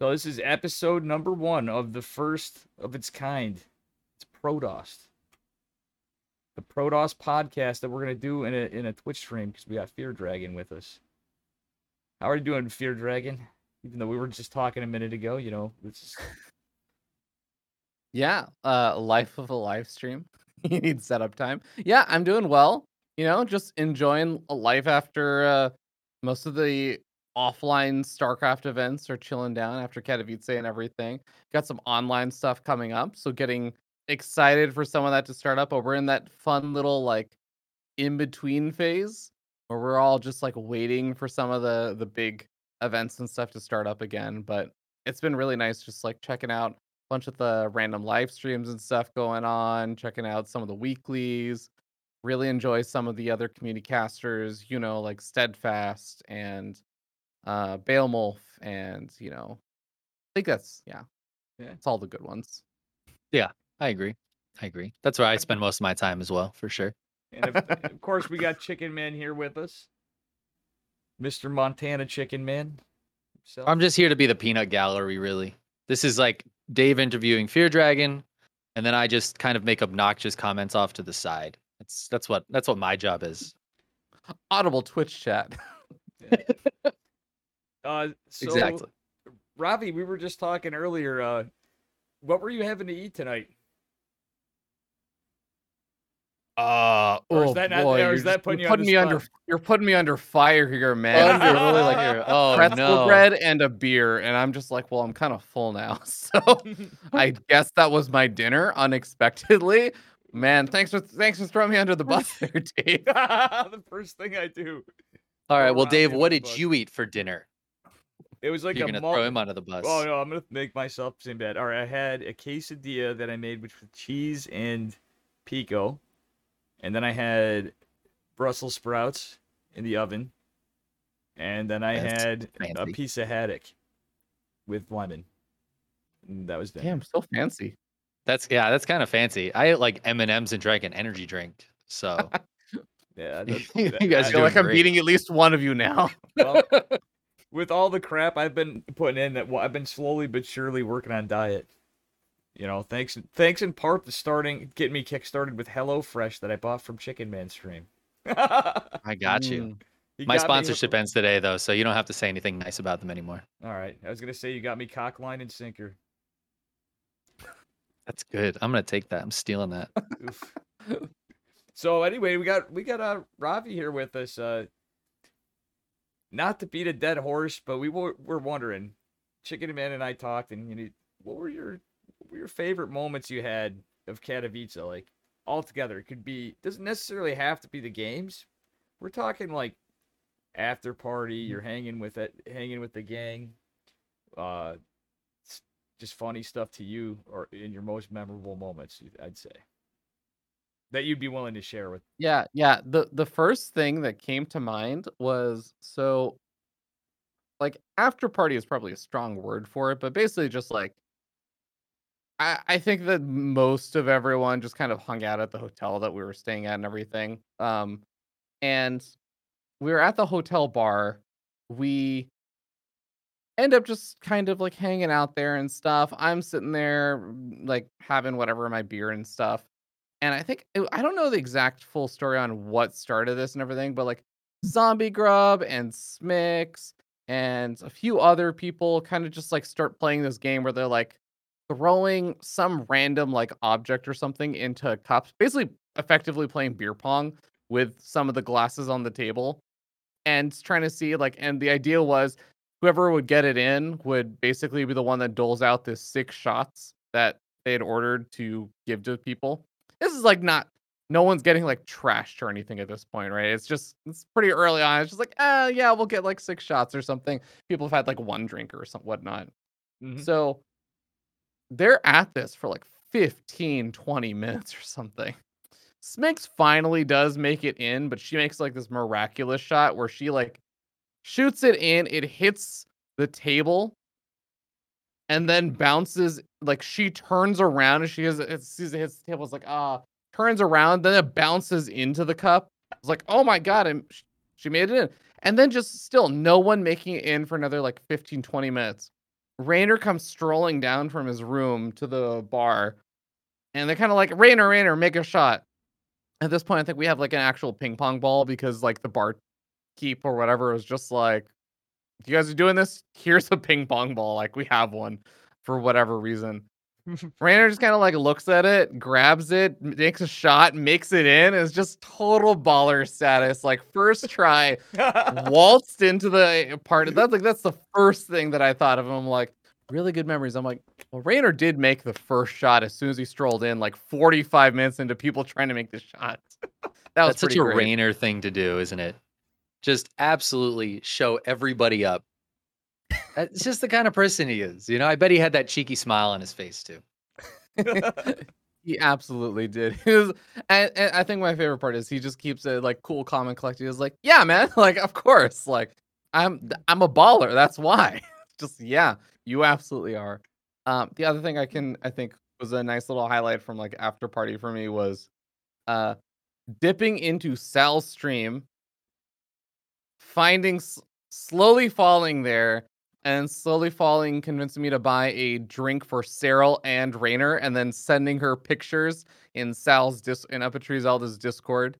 So this is episode number one of the first of its kind. It's Protossed. The Protossed podcast that we're gonna do in a in a Twitch stream because we got Fear Dragon with us. How are you doing, Fear Dragon? Even though we were just talking a minute ago, you know, this is Yeah, uh, life of a live stream. you need setup time. Yeah, I'm doing well. You know, just enjoying a life after uh, most of the offline StarCraft events are chilling down after Katowice and everything. Got some online stuff coming up, so getting excited for some of that to start up. But we're in that fun little like in between phase where we're all just like waiting for some of the the big events and stuff to start up again. But it's been really nice just like checking out a bunch of the random live streams and stuff going on, checking out some of the weeklies. Really enjoy some of the other community casters, you know, like Steadfast and uh Bailmolf and you know, I think that's yeah. Yeah. It's all the good ones. Yeah, I agree. I agree. That's where I spend most of my time as well, for sure. and of, of course we got Chicken Man here with us. Mr. Montana Chicken Man. himself. I'm just here to be the peanut gallery, really. This is like Dave interviewing Fear Dragon, and then I just kind of make obnoxious comments off to the side. That's that's what that's what my job is. Audible Twitch chat. Uh, so, exactly. Ravi, we were just talking earlier. Uh, what were you having to eat tonight? Uh, Or is oh that not- boy, or is that putting you're you on the putting me under you're putting me under fire here, man. Under, really, like, you're- oh pretzel no. bread and a beer, and I'm just like, well, I'm kind of full now, so I guess that was my dinner unexpectedly. Man, thanks for thanks for throwing me under the bus there, Dave. the first thing I do. All right. Well, Dave, what did you eat for dinner? It was like You're a gonna mul- throw him under the bus. Oh no, I'm gonna make myself seem bad. All right, I had a quesadilla that I made, which was cheese and pico, and then I had Brussels sprouts in the oven, and then I That's had a piece of haddock with lemon. And that was dinner. Damn, so fancy. That's yeah, that's kind of fancy. I ate like M and M's and drank an energy drink. So Yeah, You guys I feel like I'm great. beating at least one of you now. well, with all the crap I've been putting in, that well, I've been slowly but surely working on diet. You know, thanks thanks in part to starting getting me kickstarted with HelloFresh that I bought from Chicken Man Stream. I got you. Mm. He My got sponsorship ends today though, so you don't have to say anything nice about them anymore. All right, I was gonna say you got me cock, line, and sinker. That's good. I'm gonna take that. I'm stealing that. So anyway, we got we got uh Ravi here with us. Uh, not to beat a dead horse, but we were we're wondering. Chicken Man and I talked, and you know, what were your what were your favorite moments you had of Katowice? Like all together, it could be doesn't necessarily have to be the games. We're talking like after party. You're hanging with it, hanging with the gang. Uh, just funny stuff to you, or in your most memorable moments, I'd say that you'd be willing to share with. Yeah, yeah. The the first thing that came to mind was so like after party is probably a strong word for it, but basically just like I I think that most of everyone just kind of hung out at the hotel that we were staying at and everything. Um and we were at the hotel bar. We end up just kind of like hanging out there and stuff. I'm sitting there like having whatever my beer and stuff. And I think I don't know the exact full story on what started this and everything, but like Zombie Grub and Smix and a few other people kind of just like start playing this game where they're like throwing some random like object or something into cups, basically effectively playing beer pong with some of the glasses on the table and trying to see like and the idea was whoever would get it in would basically be the one that doles out the six shots that they had ordered to give to people. This is like not no one's getting like trashed or anything at this point, right? It's just it's pretty early on. It's just like, uh yeah, we'll get like six shots or something. People have had like one drink or some whatnot. Mhm. So they're at this for like 15, 20 minutes or something. Smix finally does make it in, but she makes like this miraculous shot where she like shoots it in, it hits the table, and then bounces like she turns around and she has it sees it hits the table. It's like ah, turns around, then it bounces into the cup. It's like oh my god, and she made it in, and then just still no one making it in for another like 15, 20 minutes. Reynor comes strolling down from his room to the bar, and they're kind of like, Reynor, Reynor, make a shot. At this point, I think we have like an actual ping pong ball because like the bar keep or whatever was just like, you guys are doing this? Here's a ping pong ball. Like we have one for whatever reason. Reynor just kind of like looks at it, grabs it, makes a shot, makes it in. It's just total baller status. Like first try, waltzed into the uh, part. That's like that's the first thing that I thought of. I'm like, really good memories. I'm like, well, Reynor did make the first shot as soon as he strolled in, like 45 minutes into people trying to make the shot. That was That's such a great. Reynor thing to do, isn't it? Just absolutely show everybody up. It's just the kind of person he is. You know, I bet he had that cheeky smile on his face too. He absolutely did. He was, and, and I think my favorite part is he just keeps it like cool, calm, and collected. He's like, "Yeah, man, like of course, like I'm I'm a baller. That's why." just yeah, you absolutely are. Um, the other thing I can I think was a nice little highlight from like after party for me was, uh, dipping into Sal's stream, finding s- slowly falling there, and slowly falling, convincing me to buy a drink for Serral and Reynor, and then sending her pictures in Sal's dis in Up a Tree Zelda's Discord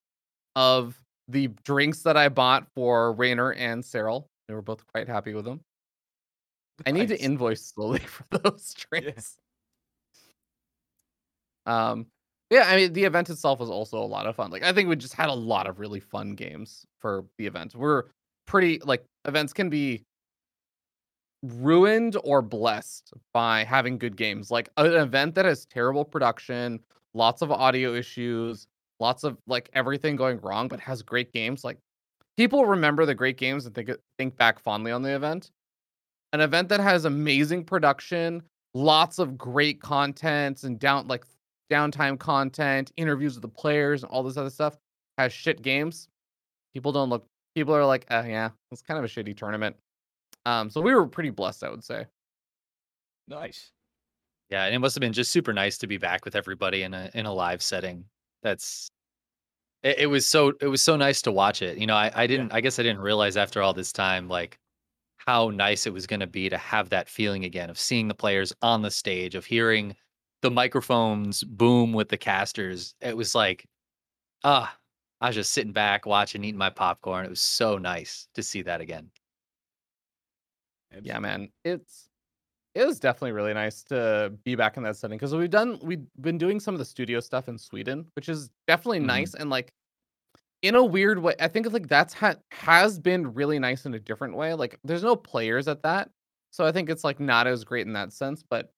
of the drinks that I bought for Reynor and Serral. They were both quite happy with them. I need to invoice slowly for those drinks. Um, yeah, I mean the event itself was also a lot of fun. Like I think we just had a lot of really fun games for the event. We're pretty like events can be ruined or blessed by having good games. Like an event that has terrible production, lots of audio issues, lots of like everything going wrong, but has great games. Like people remember the great games and think think back fondly on the event. An event that has amazing production, lots of great content and down like downtime content, interviews with the players, and all this other stuff has shit games. People don't look. People are like, uh, yeah, it's kind of a shitty tournament. Um, so we were pretty blessed, I would say. nice. Yeah, and it must have been just super nice to be back with everybody in a in a live setting. That's it, it was so it was so nice to watch it. You know, I, I didn't I guess I didn't realize after all this time like how nice it was gonna be to have that feeling again of seeing the players on the stage, of hearing the microphones boom with the casters. It was like ah, I was just sitting back watching, eating my popcorn. It was so nice to see that again. Yeah, man, it's it was definitely really nice to be back in that setting because we've done we've been doing some of the studio stuff in Sweden, which is definitely Mhm. nice and like in a weird way. I think like that's ha- has been really nice in a different way. Like there's no players at that, so I think it's like not as great in that sense. But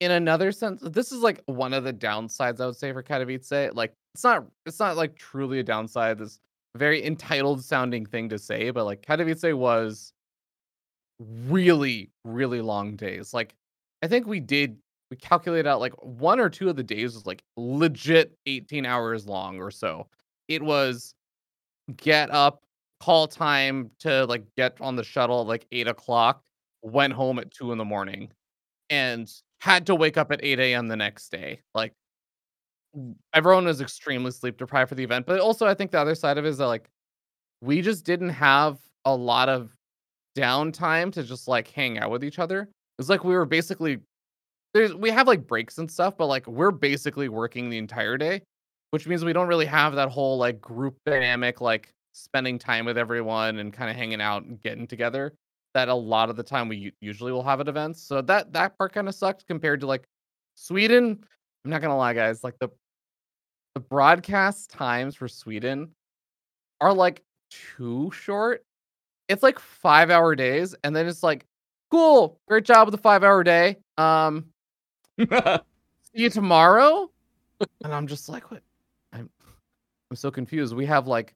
in another sense, this is like one of the downsides I would say for Katowice. Like it's not it's not like truly a downside. This very entitled sounding thing to say, but like Katowice was really really long days. Like I think we did we calculated out like one or two of the days was like legit 18 hours long or so. It was get up, call time to like get on the shuttle at like eight o'clock, went home at two in the morning, and had to wake up at 8 a.m. the next day. Like everyone was extremely sleep deprived for the event. But also I think the other side of it is that like we just didn't have a lot of downtime to just like hang out with each other. It's like we were basically there's we have like breaks and stuff, but like we're basically working the entire day, which means we don't really have that whole like group dynamic, like spending time with everyone and kind of hanging out and getting together. That a lot of the time we usually will have at events. So that that part kind of sucked compared to like Sweden. I'm not gonna lie, guys. Like the the broadcast times for Sweden are like too short. It's like five hour days, and then it's like, cool, great job with the five hour day. Um, see you tomorrow. and I'm just like, what? I'm I'm so confused. We have like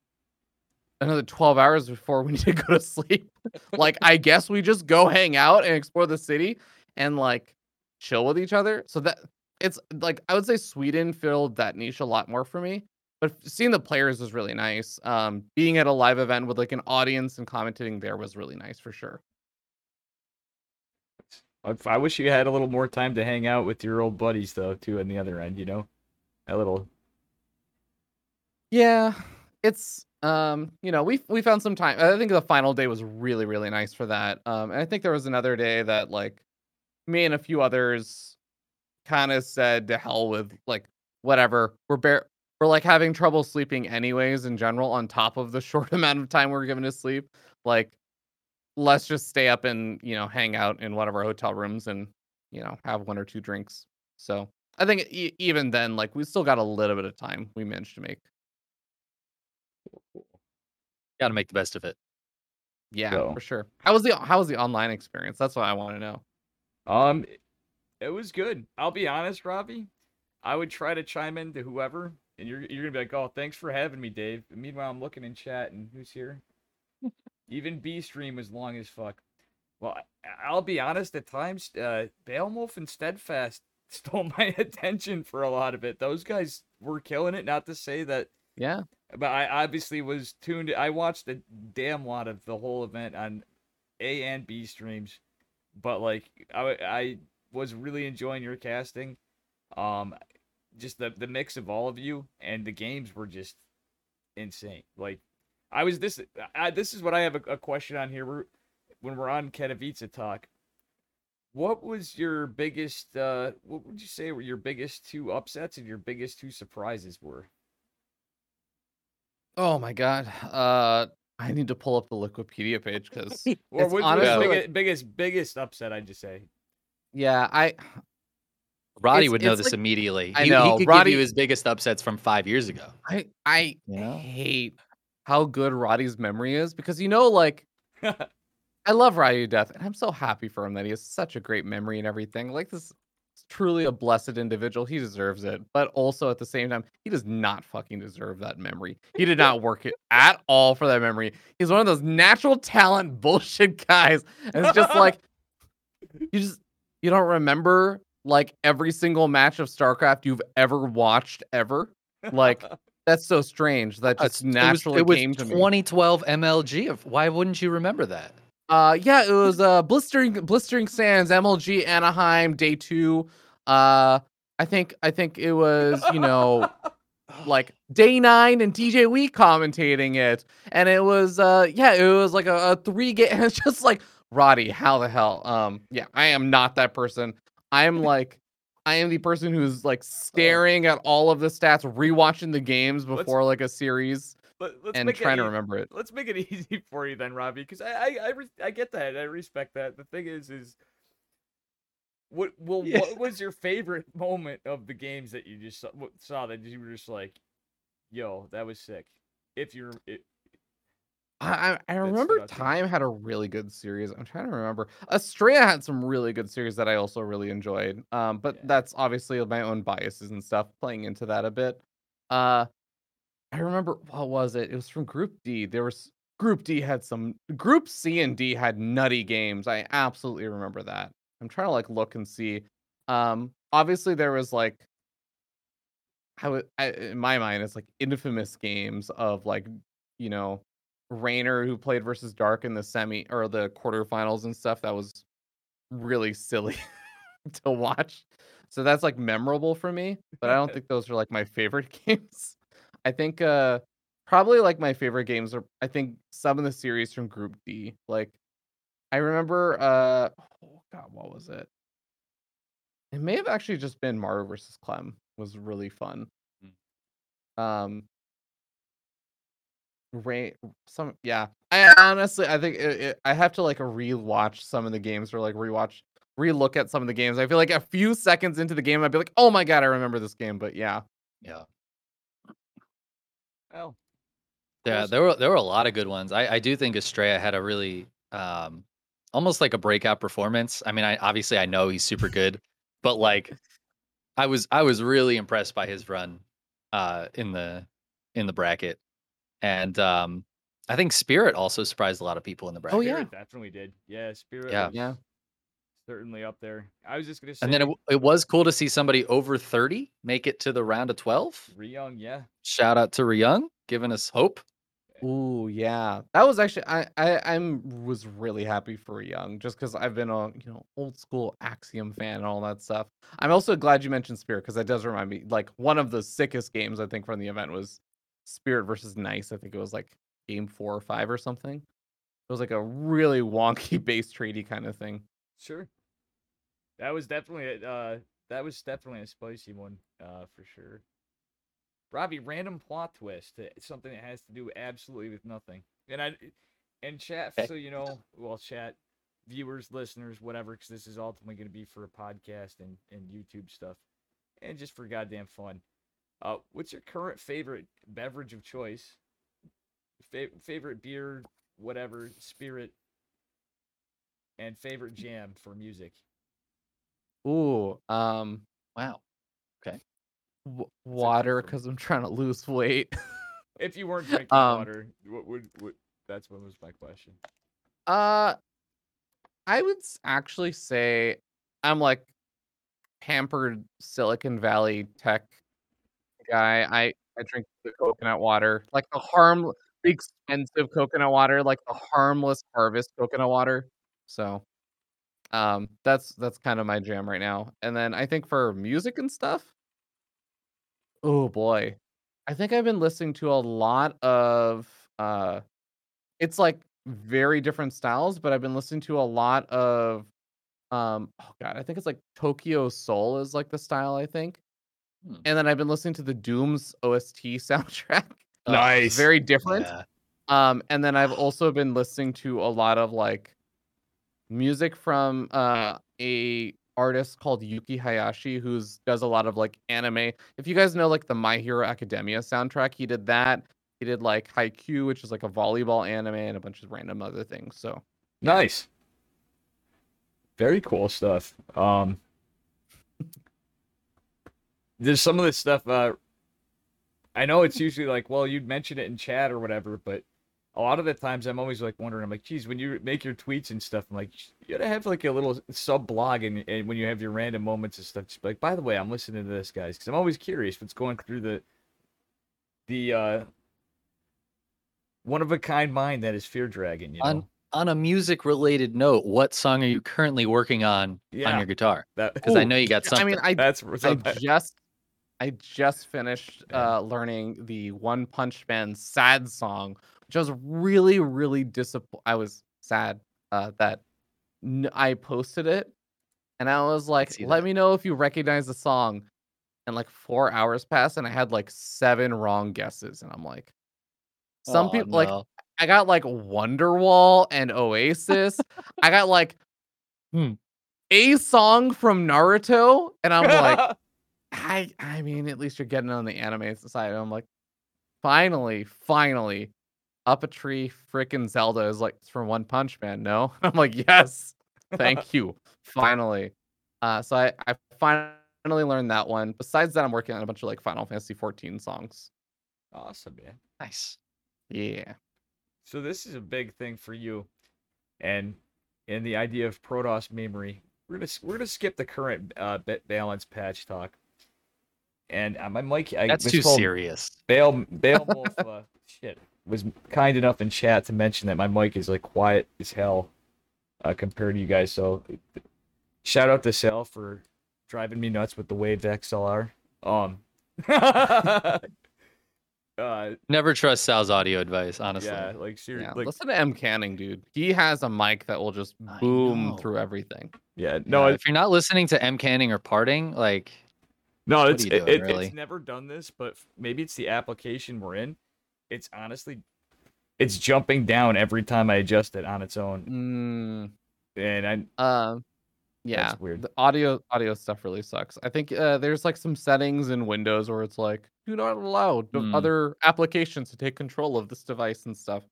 another 12 hours before we need to go to sleep. like, I guess we just go hang out and explore the city and like chill with each other. So that it's like I would say Sweden filled that niche a lot more for me. But seeing the players was really nice. Um, being at a live event with like an audience and commentating there was really nice for sure. I I wish you had a little more time to hang out with your old buddies though, too, on the other end. You know, a little. Yeah, it's um, you know, we we found some time. I think the final day was really really nice for that. Um, and I think there was another day that like me and a few others kind of said to hell with like whatever. We're bare we're like having trouble sleeping anyways in general on top of the short amount of time we're given to sleep. Like let's just stay up and, you know, hang out in one of our hotel rooms and, you know, have one or two drinks. So, I think e- even then like we still got a little bit of time we managed to make. Got to make the best of it. Yeah, So- for sure. How was the how was the online experience? That's what I want to know. Um, it was good. I'll be honest, Robbie. I would try to chime in to whoever, and you're you're gonna be like, "Oh, thanks for having me, Dave." And meanwhile, I'm looking in chat, and who's here? Even B stream was long as fuck. Well, I'll be honest. At times, uh, Beowulf and Steadfast stole my attention for a lot of it. Those guys were killing it. Not to say that Yeah. But I obviously was tuned. I watched a damn lot of the whole event on A and B streams, but like I, I was really enjoying your casting. Um, just the the mix of all of you and the games were just insane. Like I was this. I, this is what I have a, a question on here. We're, when we're on Katowice talk. What was your biggest? uh What would you say were your biggest two upsets and your biggest two surprises were? Oh my god. Uh I need to pull up the Wikipedia page because Or It's what's honestly the like- biggest, biggest biggest upset? I'd just say. yeah, I Rotti It's- would know it's this like- immediately. I he, know, he could give Rotti- you his biggest upsets from five years ago. I I You know? hate how good Rotti's memory is because you know like I love Rotti to death and I'm so happy for him that he has such a great memory and everything. Like this is truly a blessed individual. He deserves it. But also at the same time, he does not fucking deserve that memory. He did not work it at all for that memory. He's one of those natural talent bullshit guys. And it's just like you just you don't remember like every single match of StarCraft you've ever watched ever. Like that's so strange. That just naturally it was, came it to was me. 2012 MLG. Of why wouldn't you remember that? Uh, yeah, it was uh blistering blistering sands MLG Anaheim day two. Uh, I think I think it was you know like day nine and DJ Wheat commentating it, and it was uh yeah it was like a, a three game. It's just like Rotti, how the hell? Um, yeah, I am not that person. I am like. I am the person who's like staring at all of the stats, rewatching the games before like a series, Let, let's and make trying it to remember it. Let's make it easy for you then, Robbie, because I I I, re- I get that. I respect that. The thing is, is what well Yeah. what was your favorite moment of the games that you just saw, saw that you were just like, yo, that was sick. If you're it, I I, remember out to you? Time had a really good series. I'm trying to remember. Estrella had some really good series that I also really enjoyed. Um, but Yeah. that's obviously my own biases and stuff playing into that a bit. Uh, I remember what was it? It was from Group D. There was Group D had some Group C and D had nutty games. I absolutely remember that. I'm trying to like look and see. Um, obviously there was like how it, I, in my mind it's like infamous games of like you know Reynor who played versus Dark in the semi or the quarterfinals and stuff. That was really silly to watch. So that's like memorable for me, but I don't think those are like my favorite games. I think uh probably like my favorite games are I think some of the series from Group D. Like I remember uh oh god, what was it? It may have actually just been Maru versus Clem was really fun. Um Ray, some yeah. I honestly, I think it, it, I have to like rewatch some of the games or like rewatch, relook at some of the games. I feel like a few seconds into the game, I'd be like, oh my god, I remember this game. But yeah, Yeah. Well, Yeah, there were there were a lot of good ones. I, I do think Estrella had a really um almost like a breakout performance. I mean, I obviously I know he's super good, but like I was I was really impressed by his run uh in the in the bracket. And um I think Spirit also surprised a lot of people in the bracket. Oh, yeah. Spirit definitely did. Yeah, Spirit. Yeah. was yeah. Certainly up there. I was just gonna say, And then it, it was cool to see somebody over 30 make it to the round of 12. Ryung, yeah. Shout out to Ryung, giving us hope. Ooh, yeah. That was actually I I I'm was really happy for Ryung just because I've been a you know old school Axiom fan and all that stuff. I'm also glad you mentioned Spirit because that does remind me like one of the sickest games I think from the event was Spirit versus Nice. I think it was like game four or five or something. It was like a really wonky base treaty kind of thing. Sure. That was definitely a- uh that was definitely a spicy one, uh for sure. Robbie, random plot twist. uh, Something that has to do absolutely with nothing. And I and chat, Okay. so you know, well, chat, viewers, listeners, whatever, because this is ultimately going to be for a podcast and and YouTube stuff, and just for goddamn fun. Uh, what's your current favorite beverage of choice? Fa- favorite beer, whatever, spirit, and favorite jam for music. Ooh, um, Wow. w- water because I'm trying to lose weight. If you weren't drinking Um, water, what would what? That's what was my question. Uh, I would actually say I'm like pampered Silicon Valley tech guy. I I drink the coconut water, like the harm, the expensive coconut water, like the harmless harvest coconut water. So, um, that's that's kind of my jam right now. And then I think for music and stuff, oh boy, I think I've been listening to a lot of uh it's like very different styles, but I've been listening to a lot of um oh god, I think it's like Tokyo Soul is like the style, I think. Hmm. And then I've been listening to the Dooms OST soundtrack. Nice. Very different. Yeah. Um and then I've also been listening to a lot of like music from uh a artist called Yuki Hayashi who's does a lot of like anime. If you guys know like the My Hero Academia soundtrack, he did that. He did like Haikyuu, which is like a volleyball anime and a bunch of random other things. So Nice. Very cool stuff. Um There's some of this stuff uh I know it's usually like, well, you'd mention it in chat or whatever, but a lot of the times I'm always like wondering, I'm like, geez, when you make your tweets and stuff, I'm like, you gotta have like a little sub blog and, and when you have your random moments and stuff, just be like, by the way, I'm listening to this, guys, because I'm always curious what's going through the the uh one of a kind mind that is Fear Dragon, you know. On on a music related note, what song are you currently working on Yeah. on your guitar? Because I know you got something. I mean, I that's I just I just finished Yeah. uh learning the One Punch Man sad song, I was really really disappointed. I was sad uh that n- I posted it and I was like, see "Let that. me know if you recognize the song." And like 4 hours passed and I had like 7 wrong guesses and I'm like some Aw, people like. I got like Wonderwall and Oasis. I got like Hmm. a song from Naruto and I'm like I I mean, at least you're getting on the anime side. I'm like, finally, finally, up a tree, frickin' Zelda is like it's from One Punch Man. No, I'm like, yes, thank you, finally. Uh, so I I finally learned that one. Besides that, I'm working on a bunch of like Final Fantasy 14 songs. awesome, man. nice. Yeah. So this is a big thing for you, and and the idea of Protoss memory, we're gonna we're gonna skip the current uh, bit balance patch talk. And uh, my mic, I That's was too serious. Bale Bale Wolf, uh, shit, was kind enough in chat to mention that my mic is like quiet as hell, uh, compared to you guys. So, shout out to Sal for driving me nuts with the Wave XLR. Um. uh, Never trust Sal's audio advice, honestly. yeah, like seriously, Yeah. like Listen to M Canning, dude. He has a mic that will just boom through everything. yeah, No, no, it, if you're not listening to M Canning or Parting, like no, it's are it, doing, it- really? it's never done this, but maybe it's the application we're in. It's honestly, it's jumping down every time I adjust it on its own, Mm, and I um, yeah. That's weird. The audio audio stuff really sucks. I think uh, there's like some settings in Windows where it's like do not allow the Hmm. other applications to take control of this device and stuff.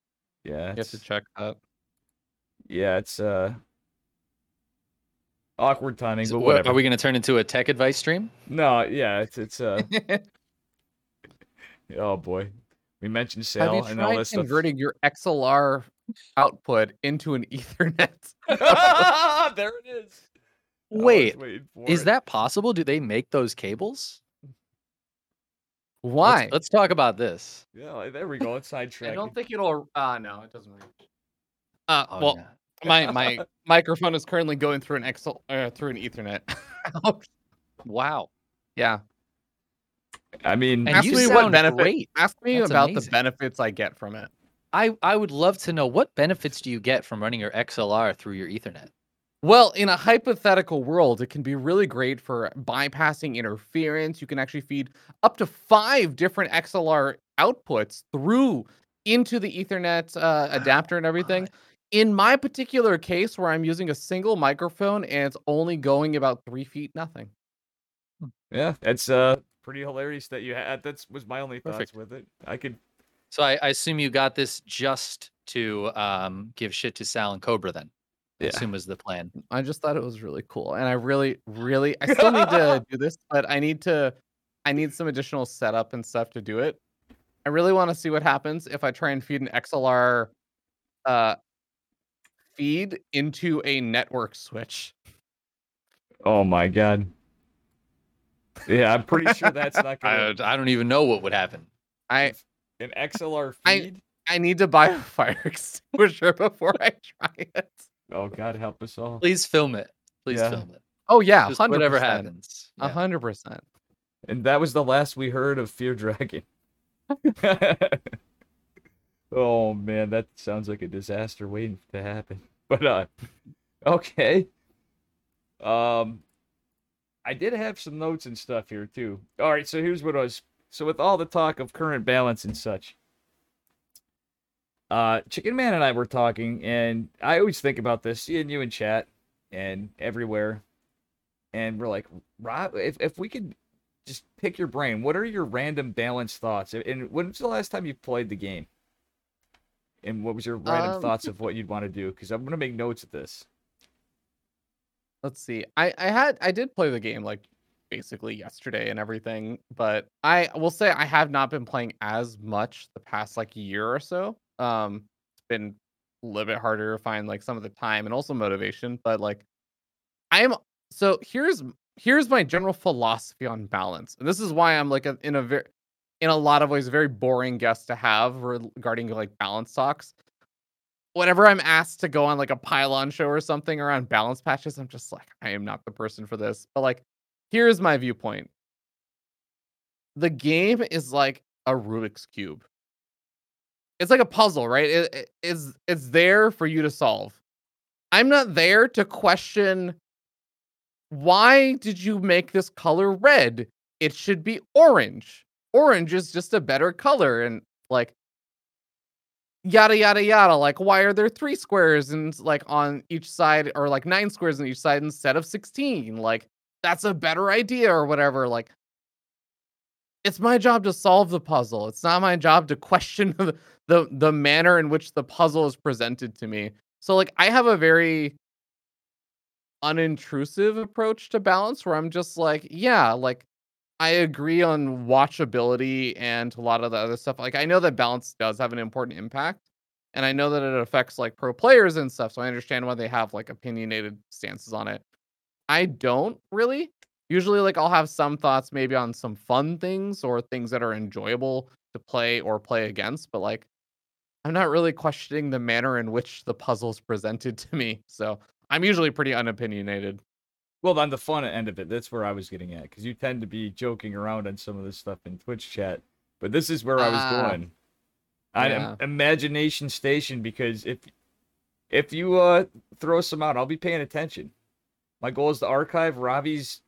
yeah, You have to check that. yeah, it's uh awkward timing, so but what- whatever. are we going to turn into a tech advice stream? No, yeah, it's it's uh oh boy, we mentioned Have sale you and all tried this stuff. converting your XLR output into an Ethernet? there it is. Wait, is it. that possible? Do they make those cables? Let's- Why? Let's, talk about this. Yeah, there we go. It's I don't think it'll. Uh no, it doesn't reach. Uh, Oh, well, yeah. my my microphone is currently going through an XL uh, through an Ethernet. wow. yeah. I mean, And Ask you me what sound benefit. great. Ask me That's about the benefits I get from it. I, I would love to know what benefits do you get from running your XLR through your Ethernet? Well, in a hypothetical world, it can be really great for bypassing interference. You can actually feed up to five different XLR outputs through into the Ethernet uh, adapter and everything. In my particular case, where I'm using a single microphone and it's only going about three feet, nothing. Yeah, it's uh pretty hilarious that you had. That was my only thoughts Perfect. with it. I could. So I, I assume you got this just to um, give shit to Sal and Cobra. Then I Yeah. assume was the plan. I just thought it was really cool, and I really, really, I still need to do this, but I need to, I need some additional setup and stuff to do it. I really want to see what happens if I try and feed an XLR, uh, feed into a network switch. Oh my god. Yeah, I'm pretty sure that's not I, gonna. I don't even know what would happen. I, An XLR I- feed. I need to buy a fire extinguisher before I try it. Oh God, help us all. Please film it. Please Yeah. film it. Oh yeah, Just hundred whatever percent, happens. a Yeah. hundred percent. And that was the last we heard of Fear Dragon. oh man, that sounds like a disaster waiting to happen. But uh okay. Um I did have some notes and stuff here too. All right, so here's what I was so with all the talk of current balance and such. Uh Chicken Man and I were talking and I always think about this, seeing you in chat and everywhere. And we're like, Rob, if if we could just pick your brain. What are your random balance thoughts? And when's the last time you played the game? And what was your random Um, thoughts of what you'd want to do? Because I'm gonna make notes of this. Let's see. I I had I did play the game like basically yesterday and everything, but I will say I have not been playing as much the past like year or so. Um it's been a little bit harder to find like some of the time and also motivation, but like I am so here's here's my general philosophy on balance. And this is why I'm like a, in a very in a lot of ways a very boring guest to have regarding like balance talks whenever I'm asked to go on like a pylon show or something around balance patches, I'm just like, I am not the person for this. But like, here's my viewpoint. The game is like a Rubik's cube. It's like a puzzle, right? It, it- it's it's there for you to solve. I'm not there to question why did you make this color red? It should be orange. Orange is just a better color and like yada yada yada like why are there three squares and like on each side or like nine squares on each side instead of 16 like that's a better idea or whatever like it's my job to solve the puzzle. It's not my job to question the the, the manner in which the puzzle is presented to me. So like i have a very unintrusive approach to balance where i'm just like yeah like I agree on watchability and a lot of the other stuff. Like I know that balance does have an important impact, and I know that it affects like pro players and stuff. So I understand why they have like opinionated stances on it. I don't really. Usually, like I'll have some thoughts maybe on some fun things or things that are enjoyable to play or play against, but like I'm not really questioning the manner in which the puzzle's presented to me. So I'm usually pretty unopinionated. Well, on the fun end of it, that's where I was getting at. Because you tend to be joking around on some of this stuff in Twitch chat, but this is where I was Ah, going. Yeah. Imagination Station, because if if you uh throw some out, I'll be paying attention. My goal is to archive Ravi's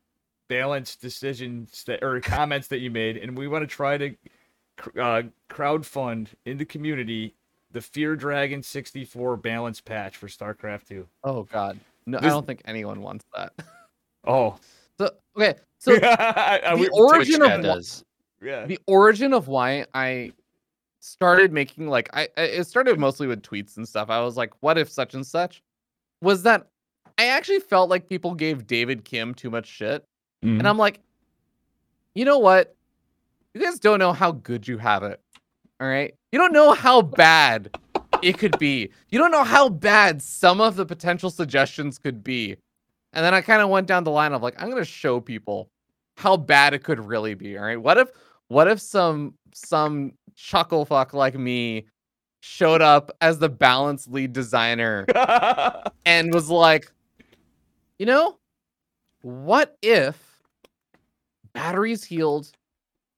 balanced decisions that or comments that you made, and we want to try to uh, crowdfund in the community the Fear Dragon 64 balance patch for StarCraft 2. Oh God, no, I don't think anyone wants that. Oh, So okay, so I- the origin of does. yeah. the origin of why I started making like I I- it started mostly with tweets and stuff. I was like, what if such and such? Was that I actually felt like people gave David Kim too much shit. Mm-hmm. And I'm like, you know what? You guys don't know how good you have it. All right. You don't know how bad it could be. You don't know how bad some of the potential suggestions could be. And then I kind of went down the line of like, I'm gonna show people how bad it could really be. All right. What if what if some some chuckle fuck like me showed up as the balance lead designer and was like, you know, what if batteries healed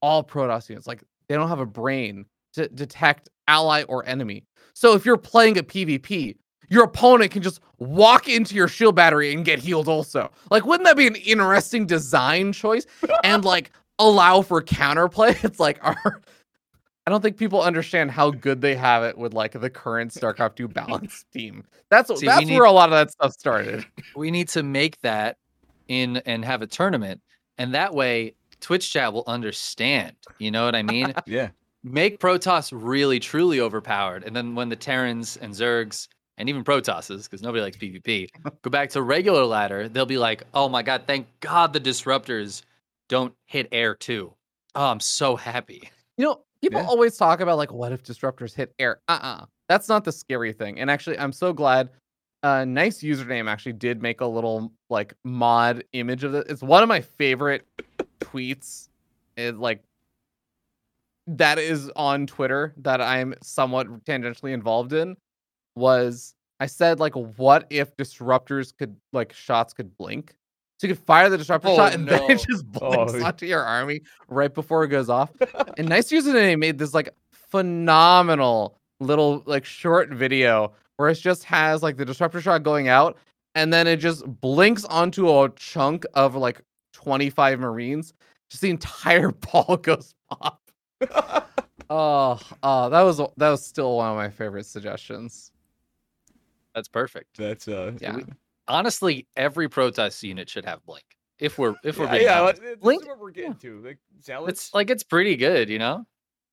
all Protoss units? Like they don't have a brain to detect ally or enemy. So if you're playing a PvP, your opponent can just walk into your shield battery and get healed also. Like, wouldn't that be an interesting design choice? And like allow for counterplay. It's like our I don't think people understand how good they have it with like the current StarCraft 2 balance team. That's See, that's need- where a lot of that stuff started. we need to make that in and have a tournament and that way twitch chat will understand you know what i mean Yeah. make protoss really truly overpowered and then when the terrans and zergs and even protosses because nobody likes pvp go back to regular ladder they'll be like oh my god thank god the disruptors don't hit air too oh i'm so happy You know, people Yeah. always talk about like what if disruptors hit air? Uh-uh. That's not the scary thing. And actually, I'm so glad uh nice username actually did make a little like mod image of it. It's one of my favorite tweets. It like that is on Twitter that I'm somewhat tangentially involved in was I said like what if disruptors could like shots could blink? So you could fire the disruptor Oh, shot and then it just blinks Oh. onto your army right before it goes off. and nice username made this like phenomenal little like short video where it just has like the disruptor shot going out and then it just blinks onto a chunk of like 25 marines just the entire ball goes pop oh oh that was that was still one of my favorite suggestions that's perfect That's uh. yeah honestly every protoss unit should have blink if we're if we're yeah, being yeah, honest. Blink- what we're getting to. Like zealots. it's like it's pretty good you know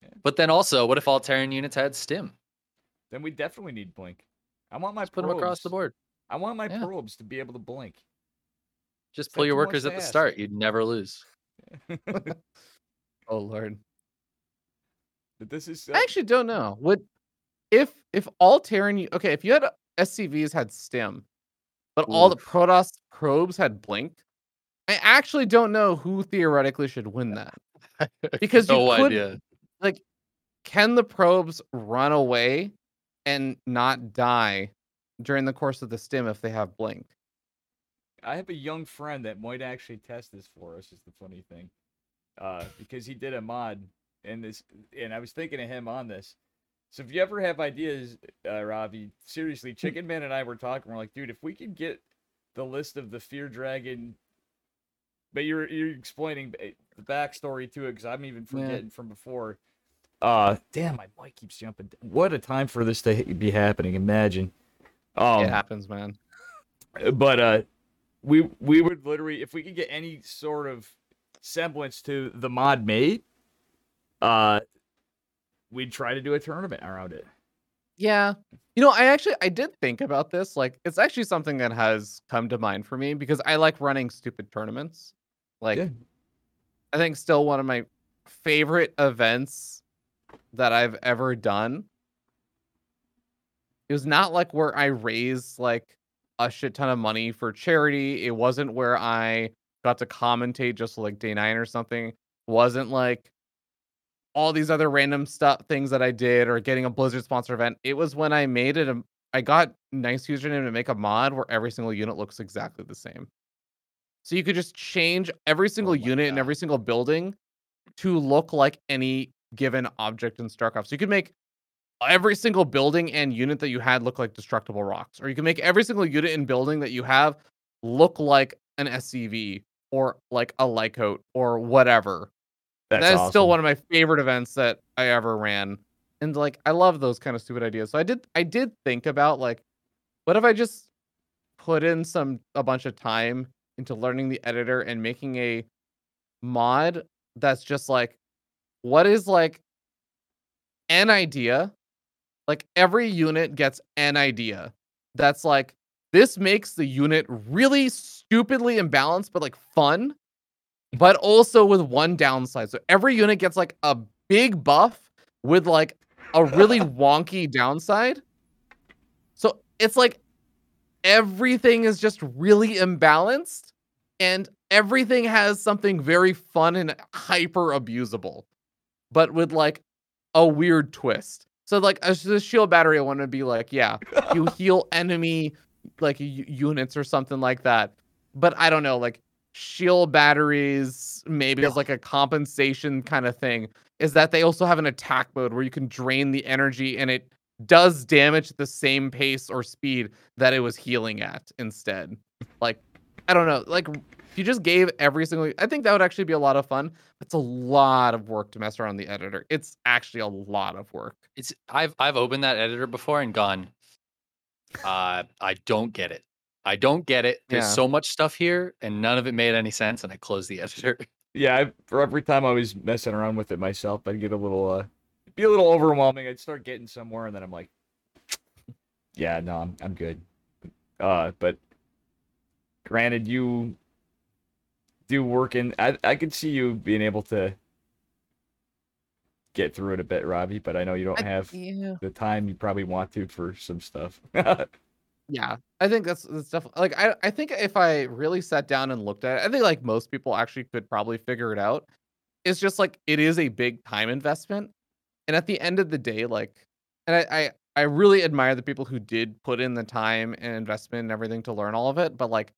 Yeah. but then also what if all terran units had stim then we definitely need blink. I want my Just put them across the board I want my Yeah. probes to be able to blink. Just It's pull like your workers at the ask. start. You'd never lose. oh lord But this is uh, i actually don't know would if if all terran okay if you had scvs had stim but all the protoss probes had blink i actually don't know who theoretically should win that Because you could- idea. like can the probes run away and not die during the course of the stim if they have blink I have a young friend that might actually test this for us. Is the funny thing, uh, because he did a mod and this, and I was thinking of him on this. So if you ever have ideas, uh, Ravi, seriously, Chicken Man and I were talking. We're like, dude, if we could get the list of the Fear Dragon, but you're you're explaining the backstory to it because I'm even Yeah. forgetting from before. Uh, damn, my mic keeps jumping. What a time for this to be happening. Imagine. Um, it happens man but uh we we would literally if we could get any sort of semblance to the mod made uh we'd try to do a tournament around it Yeah. You know, I actually I did think about this. Like it's actually something that has come to mind for me because I like running stupid tournaments. Like Yeah. I think still one of my favorite events that I've ever done. It was not like where I raised like a shit ton of money for charity. It wasn't where I got to commentate just like day nine or something. It wasn't like all these other random stuff things that I did or getting a Blizzard sponsor event. It was when I made it a I got nice username to make a mod where every single unit looks exactly the same. So you could just change every single Oh unit in God. every single building to look like any given object in StarCraft. So you could make every single building and unit that you had look like destructible rocks, or you can make every single unit and building that you have look like an SCV or like a Lyote or whatever. That's That is still one of my favorite events that I ever ran. And like I love those kind of stupid ideas. So I did I did think about like what if I just put in some a bunch of time into learning the editor and making a mod that's just like what is like an idea like every unit gets an idea that's like this makes the unit really stupidly imbalanced but like fun but also with one downside. So every unit gets like a big buff with like a really wonky downside. So it's like everything is just really imbalanced and everything has something very fun and hyper abusable but with like a weird twist. So like a the shield battery i want to be like yeah you heal enemy like units or something like that but i don't know like shield batteries maybe as like a compensation kind of thing is that they also have an attack mode where you can drain the energy and it does damage at the same pace or speed that it was healing at instead. Like, I don't know. Like, if you just gave every single, I think that would actually be a lot of fun. It's a lot of work to mess around the editor. It's actually a lot of work. It's I've I've opened that editor before and gone. Uh, I don't get it. I don't get it. There's Yeah. so much stuff here, and none of it made any sense. And I closed the editor. Yeah, I, for every time I was messing around with it myself, I'd get a little, uh, it'd be a little overwhelming. I'd start getting somewhere, and then I'm like, yeah, no, I'm, I'm good. Uh, but granted, you do work in. I, I could see you being able to get through it a bit, Robbie. But I know you don't I- have yeah. the time you probably want to for some stuff. Yeah, I think that's that's definitely like I I think if I really sat down and looked at it, I think like most people actually could probably figure it out. It's just like it is a big time investment, and at the end of the day, like, and I I, I really admire the people who did put in the time and investment and everything to learn all of it. But like,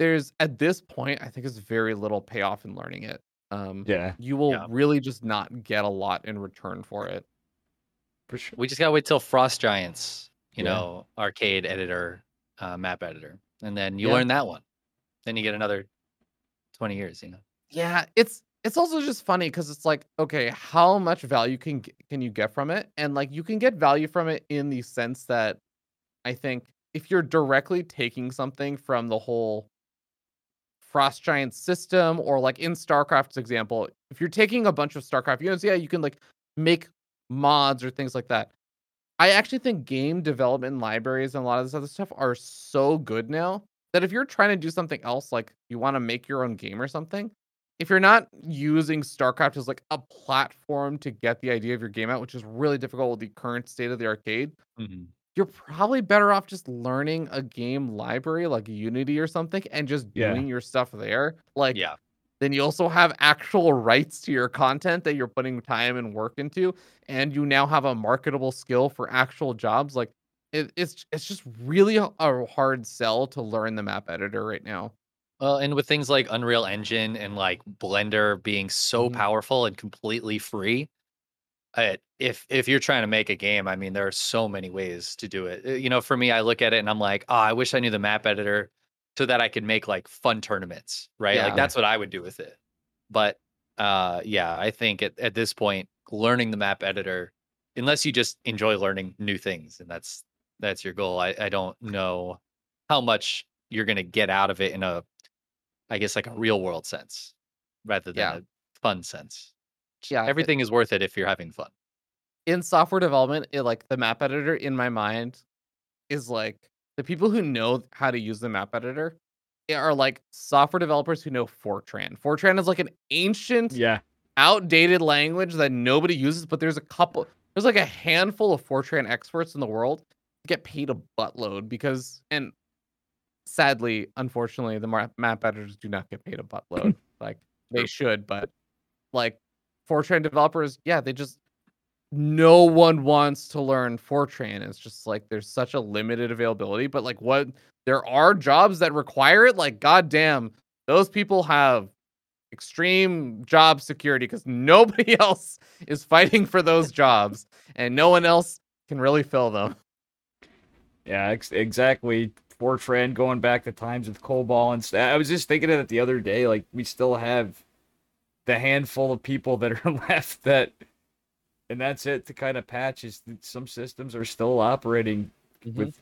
there's at this point, I think it's very little payoff in learning it. Um, yeah, you will Yeah. really just not get a lot in return for it. for sure. We just gotta wait till Frost Giants, you Yeah. know, arcade editor, uh, map editor, and then you Yeah. learn that one. Then you get another twenty years. You know. Yeah, it's it's also just funny because it's like, okay, how much value can can you get from it? And like, you can get value from it in the sense that I think if you're directly taking something from the whole Frost Giant system, or like in StarCraft's example, if you're taking a bunch of StarCraft units, yeah, you can like make mods or things like that. I actually think game development libraries and a lot of this other stuff are so good now that if you're trying to do something else, like you want to make your own game or something, if you're not using StarCraft as like a platform to get the idea of your game out, which is really difficult with the current state of the arcade, mm-hmm. you're probably better off just learning a game library like Unity or something and just Yeah. doing your stuff there. Like, Yeah. Then you also have actual rights to your content that you're putting time and work into, and you now have a marketable skill for actual jobs. Like, it, it's it's just really a, hard sell to learn the map editor right now. Well, and with things like Unreal Engine and like Blender being so Mhm. powerful and completely free, uh, if if you're trying to make a game, I mean, there are so many ways to do it. Uh, You know, for me, I look at it and I'm like, oh, I wish I knew the map editor so that I could make like fun tournaments, right? Yeah. Like that's what I would do with it. But uh, yeah, I think at at this point, learning the map editor, unless you just enjoy learning new things, and that's that's your goal. I I don't know how much you're gonna get out of it in a I guess like a real world sense rather than Yeah. a fun sense. Yeah, Everything is worth it if you're having fun. in software development, it, like the map editor in my mind is like the people who know how to use the map editor are like software developers who know Fortran. Fortran is like an ancient, Yeah, outdated language that nobody uses, but there's a couple, there's like a handful of Fortran experts in the world get paid a buttload because, and sadly, unfortunately, the map editors do not get paid a buttload. like they should, but like Fortran developers, yeah, they just no one wants to learn Fortran. It's just like there's such a limited availability, but like what there are jobs that require it, like goddamn, those people have extreme job security because nobody else is fighting for those jobs and no one else can really fill them. yeah, ex- exactly. Fortran going back to times with COBOL and stuff. I was just thinking of it the other day. Like we still have the handful of people that are left that, and that's it to kind of patch. Is that some systems are still operating with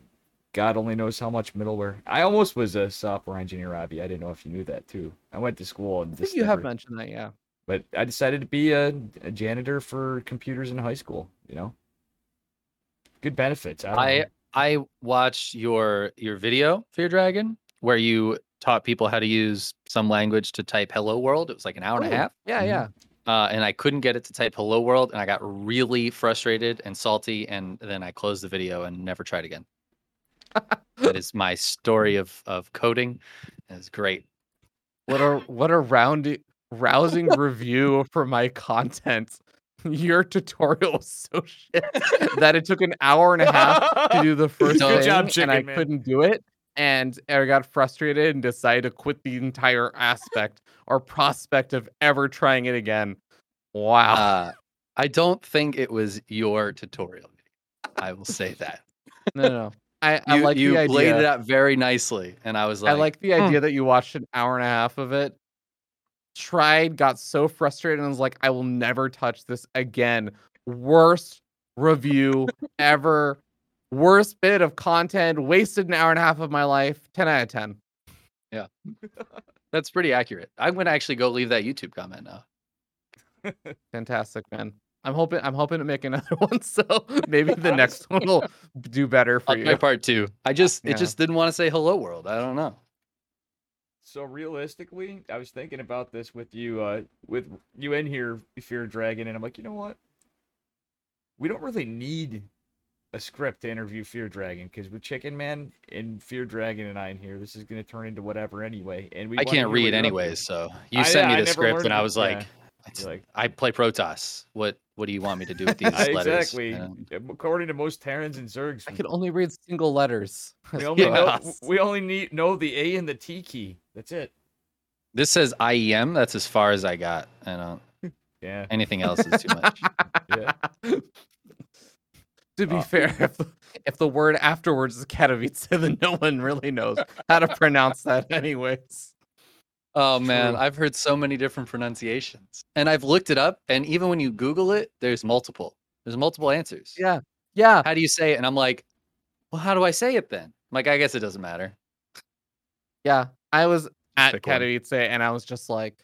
God only knows how much middleware. I almost was a software engineer, Robbie. I didn't know if you knew that too. I went to school and I think you have mentioned that, yeah. but I decided to be a, a janitor for computers in high school. You know, good benefits. I, I. I watched your your video, Fear Dragon, where you taught people how to use some language to type "Hello World." It was like an hour and a Oh, half, Yeah, Mhm. yeah. Uh, and I couldn't get it to type "Hello World," and I got really frustrated and salty, and then I closed the video and never tried again. that is my story of of coding. It's great. What a what a round rousing review for my content. Your tutorial was so shit that it took an hour and a half to do the first Good thing, job, and I man. couldn't do it. And I got frustrated and decided to quit the entire aspect or prospect of ever trying it again. Wow. Uh, I don't think it was your tutorial. I will say that. No, no. no. I, I You, like you laid it out very nicely, and I was like, I like, the "Hmm." idea that you watched an hour and a half of it, tried, got so frustrated, and was like, I will never touch this again. Worst review ever. Worst bit of content. Wasted an hour and a half of my life. 10 out of 10. Yeah. that's pretty accurate. I'm gonna actually go leave that YouTube comment now. Fantastic, man. I'm hoping I'm hoping to make another one, so maybe the next one will do better for I'll you. try part two. I just Yeah. it just didn't want to say hello world. I don't know. So realistically, I was thinking about this with you, uh, with you in here, Fear Dragon, and I'm like, you know what? We don't really need a script to interview Fear Dragon because with Chicken Man and Fear Dragon and I in here, this is gonna turn into whatever anyway. And we I can't read you're up to. anyways, so you I- sent me I the never script, and I was like, You're like, I play Protoss. What what do you want me to do with these I- letters? exactly. And According to most Terrans and Zergs, I can only read single letters. we only know we only need know the A and the T key. That's it. this says IEM. That's as far as I got. I don't. Yeah. Anything else is too much. Yeah. To be Uh, fair, if the, if the word afterwards is Katowice, then no one really knows how to pronounce that, anyways. Oh man, True. I've heard so many different pronunciations, and I've looked it up. And even when you Google it, there's multiple. There's multiple answers. Yeah, yeah. How do you say it? And I'm like, well, how do I say it then? I'm like, I guess it doesn't matter. Yeah, I was at one. Katowice and I was just like,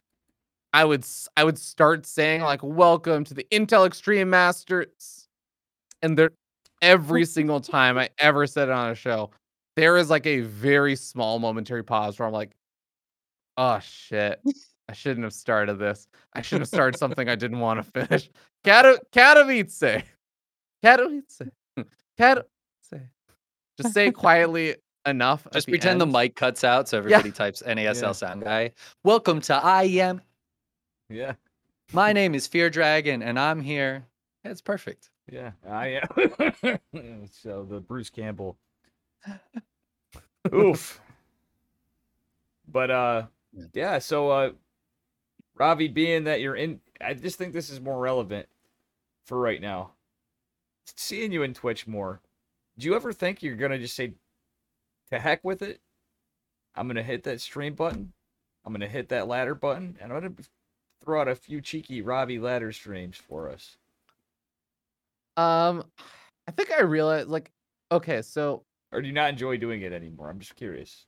I would I would start saying like, "Welcome to the Intel Extreme Masters," and there, every single time I ever said it on a show, there is like a very small momentary pause where I'm like, "Oh shit, I shouldn't have started this. I should have started something I didn't want to finish." Kato- Katowice, Katowice, Katowice. Just say quietly enough. Just pretend end. the mic cuts out so everybody types NASL Yeah. sound guy. Welcome to I am. Yeah. My name is Fear Dragon, and I'm here. It's perfect. Yeah, I am. so the Bruce Campbell. Oof. But uh, Yeah. yeah. So uh, Ravi, being that you're in, I just think this is more relevant for right now. Seeing you in Twitch more, do you ever think you're gonna just say, "To heck with it"? I'm gonna hit that stream button. I'm gonna hit that ladder button, and I'm gonna throw out a few cheeky Ravi ladder streams for us. Um, I think I realized like okay, so Or do you not enjoy doing it anymore? I'm just curious.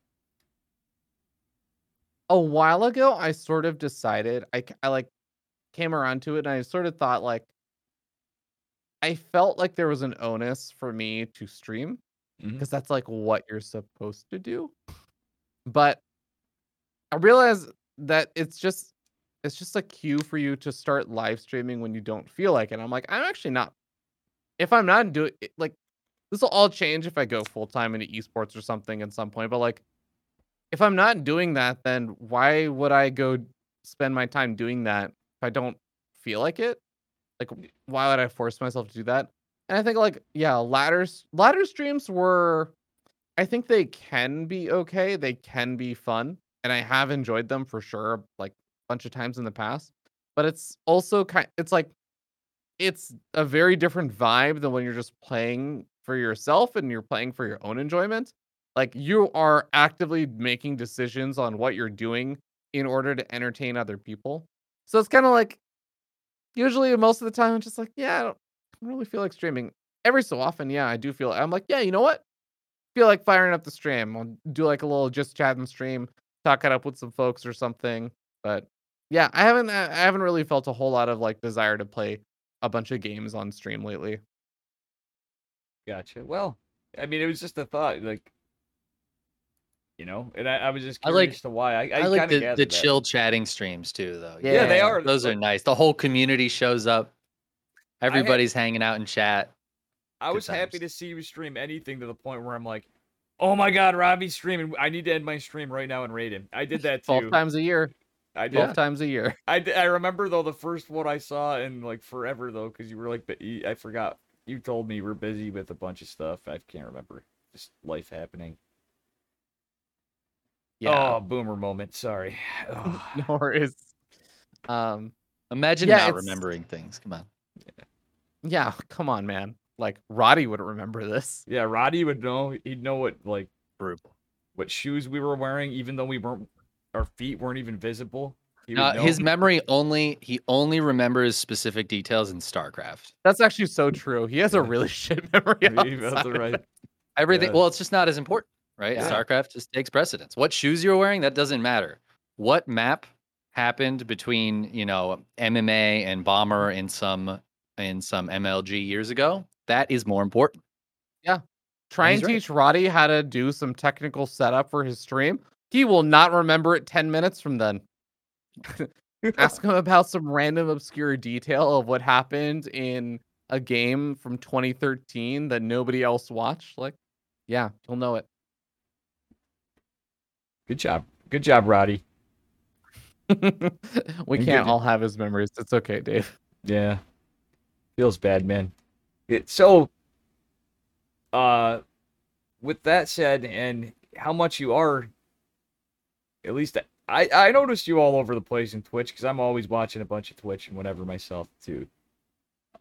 a while ago I sort of decided I I like came around to it and I sort of thought like I felt like there was an onus for me to stream because that's like what you're supposed to do. But I realized that it's just it's just a cue for you to start live streaming when you don't feel like it. I'm like, I'm actually not if I'm not doing like this will all change if I go full time into esports or something at some point. But like if I'm not doing that, then why would I go spend my time doing that if I don't feel like it? Like why would I force myself to do that? And I think like yeah, ladders ladder streams were I think they can be okay. They can be fun. And I have enjoyed them for sure, like a bunch of times in the past. But it's also kind it's like it's a very different vibe than when you're just playing for yourself and you're playing for your own enjoyment. Like you are actively making decisions on what you're doing in order to entertain other people. So it's kind of like usually most of the time I'm just like, yeah, I don't, I don't really feel like streaming. Every so often, yeah, I do feel I'm like, yeah, you know what? Feel like firing up the stream. I'll do like a little just chatting stream, talk it up with some folks or something. But yeah, I haven't I haven't really felt a whole lot of like desire to play a bunch of games on stream lately. Gotcha. Well, I mean, it was just a thought, like, you know, and I, I was just I like- to why. I, I, I, like the, the chill chatting streams too, though. Yeah, they are. Those are nice. The whole community shows up. Everybody's hanging out in chat. I good was happy to see you stream anything to the point where I'm like, oh my god, Robbie's streaming. I need to end my stream right now and raid him. I did that Twelve times a year. I did. Twelve times a year. I, I remember though the first one I saw in like forever though because you were like I forgot you told me you were busy with a bunch of stuff I can't remember just life happening. Yeah. Oh, boomer moment. Sorry. Ugh. No worries. Um Imagine Yeah, not it's- remembering things. Come on. yeah, come on, man. like Rotti would remember this. Yeah, Rotti would know. He'd know what like Brutal. what shoes we were wearing, even though we weren't. Our feet weren't even visible. Uh, his memory only he only remembers specific details in StarCraft. That's actually so true. He has a really shit memory. That's right. Everything. Yeah. Well, it's just not as important, right? Yeah. StarCraft just takes precedence. What shoes you're wearing that doesn't matter. What map happened between you know MMA and Bomber in some in some MLG years ago? That is more important. Yeah. Try and right. teach Rotti how to do some technical setup for his stream. He will not remember it 10 minutes from then. Ask him about some random obscure detail of what happened in a game from 2013 that nobody else watched. Like, yeah, he'll know it. Good job. Good job, Rotti. we And can't all have his memories. It's okay, Dave. Yeah. Feels bad, man. It, so, uh, with that said, and how much you are, at least I, I noticed you all over the place in Twitch because I'm always watching a bunch of Twitch and whatever myself too.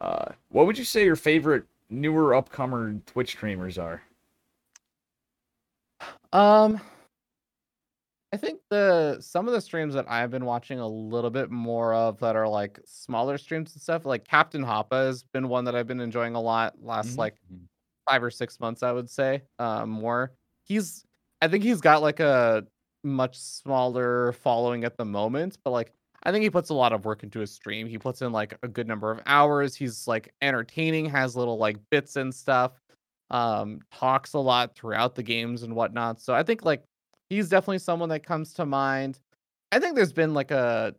Uh, what would you say your favorite newer upcomer Twitch streamers are? Um, I think the some of the streams that I've been watching a little bit more of that are like smaller streams and stuff, like Captain Hoppa has been one that I've been enjoying a lot last Mhm. like five or six months, I would say. Um, more. He's I think he's got like a much smaller following at the moment, but like I think he puts a lot of work into his stream. He puts in like a good number of hours. He's like entertaining, has little like bits and stuff. Um, talks a lot throughout the games and whatnot. So I think like he's definitely someone that comes to mind. I think there's been like a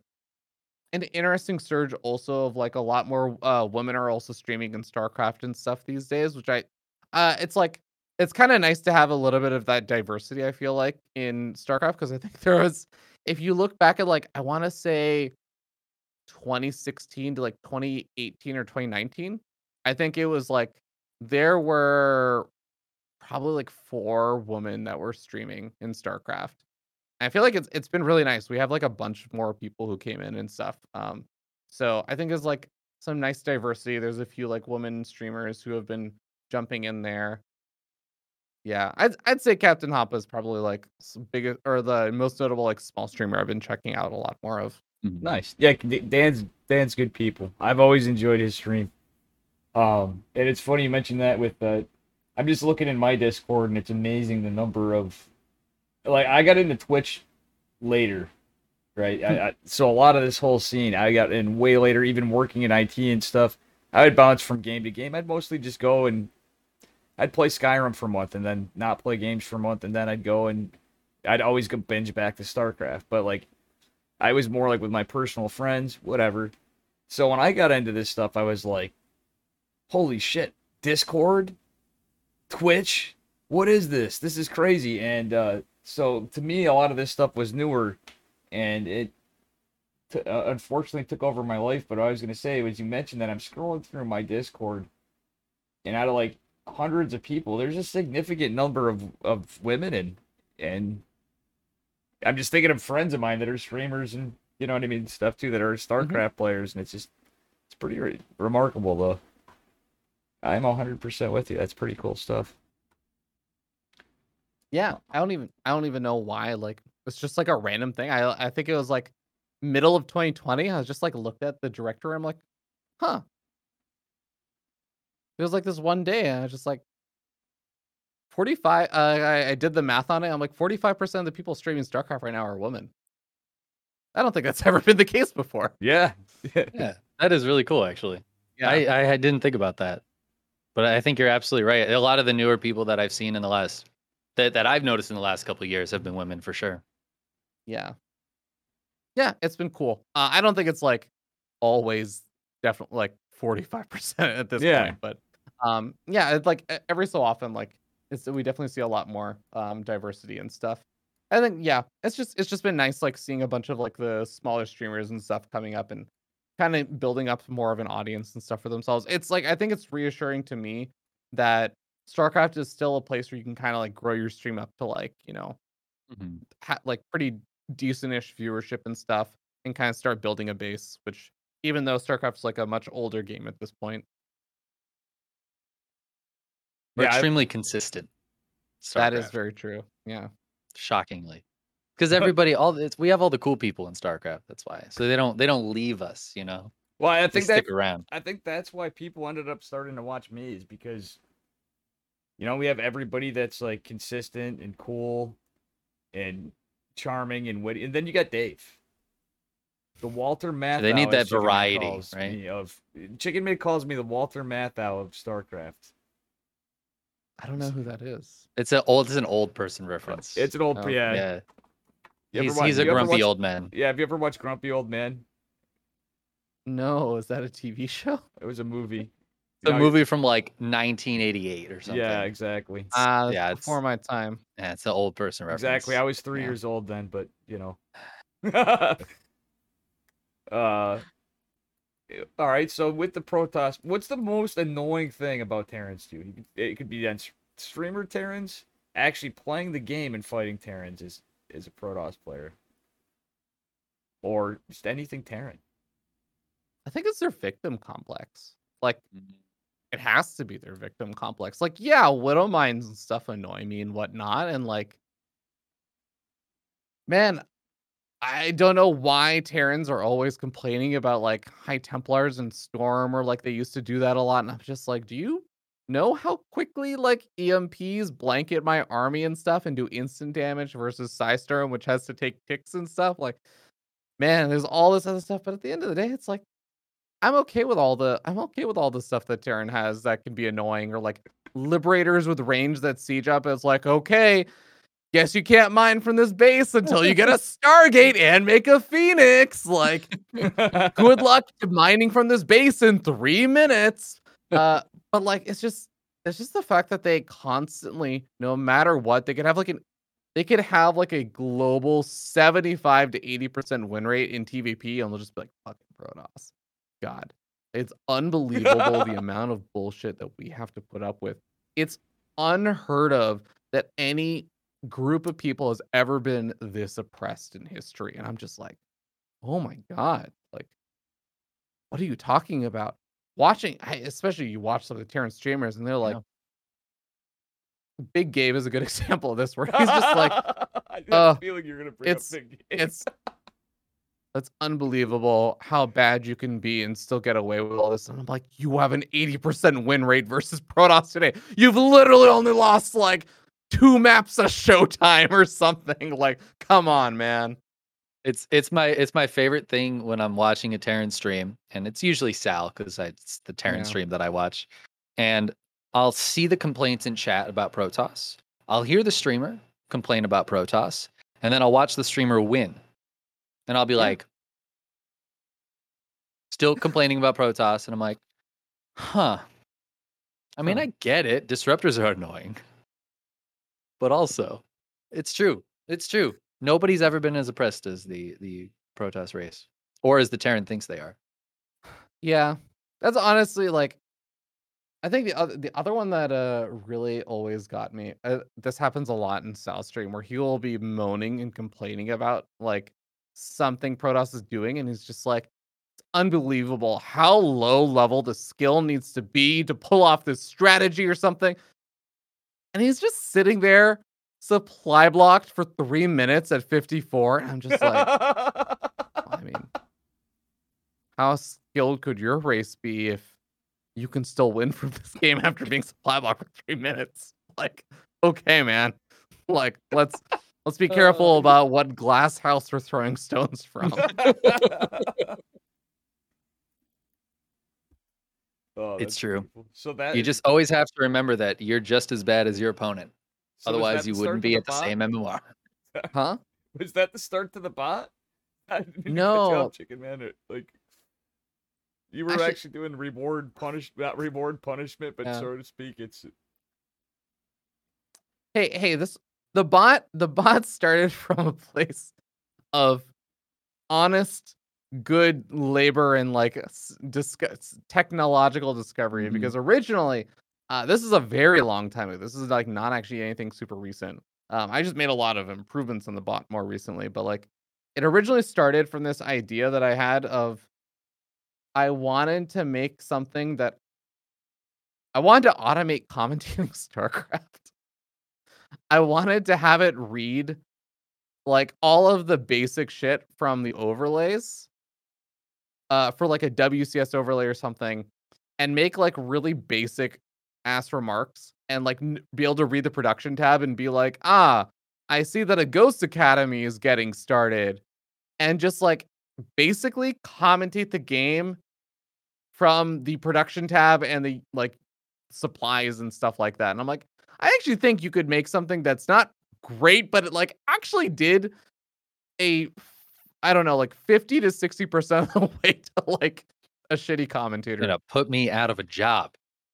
an interesting surge also of like a lot more uh women are also streaming in StarCraft and stuff these days, which I uh it's like it's kind of nice to have a little bit of that diversity, I feel like, in StarCraft, because I think there was if you look back at like I want to say 2016 to like 2018 or 2019, I think it was like there were probably like four women that were streaming in StarCraft. And I feel like it's it's been really nice. We have like a bunch more people who came in and stuff. Um, so I think there's like some nice diversity. There's a few like women streamers who have been jumping in there. Yeah, I'd I'd say Captain Hoppa is probably like biggest or the most notable like small streamer I've been checking out a lot more of. Mhm. Nice. Yeah, Dan's Dan's good people. I've always enjoyed his stream. Um, and it's funny you mentioned that with uh, I'm just looking in my Discord and it's amazing the number of like I got into Twitch later, right? I, I, so a lot of this whole scene I got in way later, even working in IT and stuff. I would bounce from game to game. I'd mostly just go and I'd play Skyrim for a month and then not play games for a month and then I'd go and I'd always go binge back to StarCraft. But like I was more like with my personal friends, whatever. So when I got into this stuff, I was like, holy shit, Discord, Twitch, what is this? This is crazy. And uh, so to me, a lot of this stuff was newer and it uh, unfortunately took over my life. But I was going to say was you mentioned that I'm scrolling through my Discord and out of like hundreds of people, there's a significant number of, of women and, and I'm just thinking of friends of mine that are streamers and you know what I mean, stuff too that are mm-hmm. StarCraft players, and it's just it's pretty re- remarkable though. I'm 100% with you. That's pretty cool stuff. Yeah, I don't even I don't even know why. Like it's just like a random thing. I I think it was like middle of 2020. I was just like looked at the directory. I'm like, huh. It was like this one day, and I was just like, 45. Uh, I, I did the math on it. I'm like, 45 percent of the people streaming StarCraft right now are women. I don't think that's ever been the case before. Yeah. Yeah, that is really cool, actually. Yeah, I, I didn't think about that, but I think you're absolutely right. A lot of the newer people that I've seen in the last that, that I've noticed in the last couple of years have been women for sure. yeah, yeah. It's been cool. Uh, I don't think it's like always definitely like 45 percent at this Yeah. point, but um, yeah, it's like every so often, like it's we definitely see a lot more um diversity and stuff. I think yeah, it's just it's just been nice like seeing a bunch of like the smaller streamers and stuff coming up and kind of building up more of an audience and stuff for themselves. It's like I think it's reassuring to me that StarCraft is still a place where you can kind of like grow your stream up to like, you know, ha- like pretty decentish viewership and stuff and kind of start building a base, which even though StarCraft's like a much older game at this point. We're Yeah, extremely consistent. That is very true. Yeah. shockingly. Because everybody, all it's, we have all the cool people in StarCraft. That's why. So they don't they don't leave us. You know, Well, I they think that stick around. I think that's why people ended up starting to watch me is because, you know, we have everybody that's like consistent and cool, and charming and witty, and then you got Dave. The Walter Matthau. they need that variety, right? Of Chicken Man calls me the Walter Matthau of StarCraft. I don't know who that is. It's an old it's an old person reference. It's an old Oh, yeah. yeah. You He's, wa- he's a grumpy watch- old man. Yeah, have you ever watched Grumpy Old Man? No, is that a TV show? It was a movie. A No, movie from like 1988 or something. Yeah, exactly. Ah, yeah, it's- before my time. Yeah, it's an old person reference. Exactly. I was three Yeah. years old then, but you know. uh. All right. So with the Protoss, what's the most annoying thing about Terrans, dude? He It could be on s- streamer Terrans. Actually, playing the game and fighting Terrans is is a Protoss player, or just anything Terran. I think it's their victim complex. Like Mhm. it has to be their victim complex. Like, yeah, widow mines and stuff annoy me and whatnot. And like, man, I don't know why Terrans are always complaining about like High Templars and Storm, or like they used to do that a lot. And I'm just like, do you know how quickly like EMPs blanket my army and stuff and do instant damage versus Psystorm, which has to take ticks and stuff? Like, man, there's all this other stuff. But at the end of the day, it's like, I'm okay with all the I'm okay with all the stuff that Terran has that can be annoying or like liberators with range that siege up. It's like, okay, guess you can't mine from this base until you get a Stargate and make a Phoenix. Like, good luck mining from this base in three minutes. Uh, but like it's just it's just the fact that they constantly, no matter what, they could have like an they could have like a global 75 to 80% win rate in TVP and they'll just be like fucking Protoss. God. It's unbelievable the amount of bullshit that we have to put up with. It's unheard of that any group of people has ever been this oppressed in history. And I'm just like, oh my God. Like, what are you talking about? Watching, especially you watch some of the Terran streamers, and they're like, Yeah. Big Gabe is a good example of this, where he's just like, I uh, a feeling you're gonna bring it's- up Big Gabe. it's that's unbelievable how bad you can be and still get away with all this. And I'm like, you have an 80% win rate versus Protoss today. You've literally only lost like two maps a showtime or something. Like, come on, man. It's it's my it's my favorite thing when I'm watching a Terran stream, and it's usually Sal because it's the Terran Yeah. stream that I watch, and I'll see the complaints in chat about Protoss. I'll hear the streamer complain about Protoss, and then I'll watch the streamer win, and I'll be Yeah. like, still complaining about Protoss, and I'm like, huh. I mean, Huh. I get it. Disruptors are annoying, but also, it's true. It's true. Nobody's ever been as oppressed as the the Protoss race, or as the Terran thinks they are. Yeah. That's honestly like I think the other the other one that uh really always got me. Uh, this happens a lot in South Stream where he will be moaning and complaining about like something Protoss is doing, and he's just like, it's unbelievable how low level the skill needs to be to pull off this strategy or something. And he's just sitting there supply blocked for three minutes at 54. And I'm just like, I mean, how skilled could your race be if you can still win from this game after being supply blocked for three minutes? Like, okay, man. Like, let's let's be careful Uh. about what glass house we're throwing stones from. Oh, It's true. beautiful. So that You just always have to remember that you're just as bad as your opponent. so Otherwise, you wouldn't start to be at the bot? same MMR. huh? Was that the start to the bot? I didn't catch No. up, chicken man. Like you were Actually- actually, doing reward punish not reward punishment, but Yeah. so to speak, it's hey hey this the bot the bot started from a place of honest good labor and like discuss technological discovery Mhm. because originally uh this is a very long time ago this is like not actually anything super recent um i just made a lot of improvements on the bot more recently but like it originally started from this idea that i had of i wanted to make something that I wanted to automate commentating StarCraft. I wanted to have it read like all of the basic shit from the overlays uh for like a WCS overlay or something and make like really basic ass remarks and like n- be able to read the production tab and be like, "Ah, I see that a Ghost Academy is getting started." And just like basically commentate the game from the production tab and the like supplies and stuff like that. And I'm like, I actually think you could make something that's not great, but it like actually did a I don't know, like 50 to 60% of the way to like a shitty commentator. Gonna put me out of a job.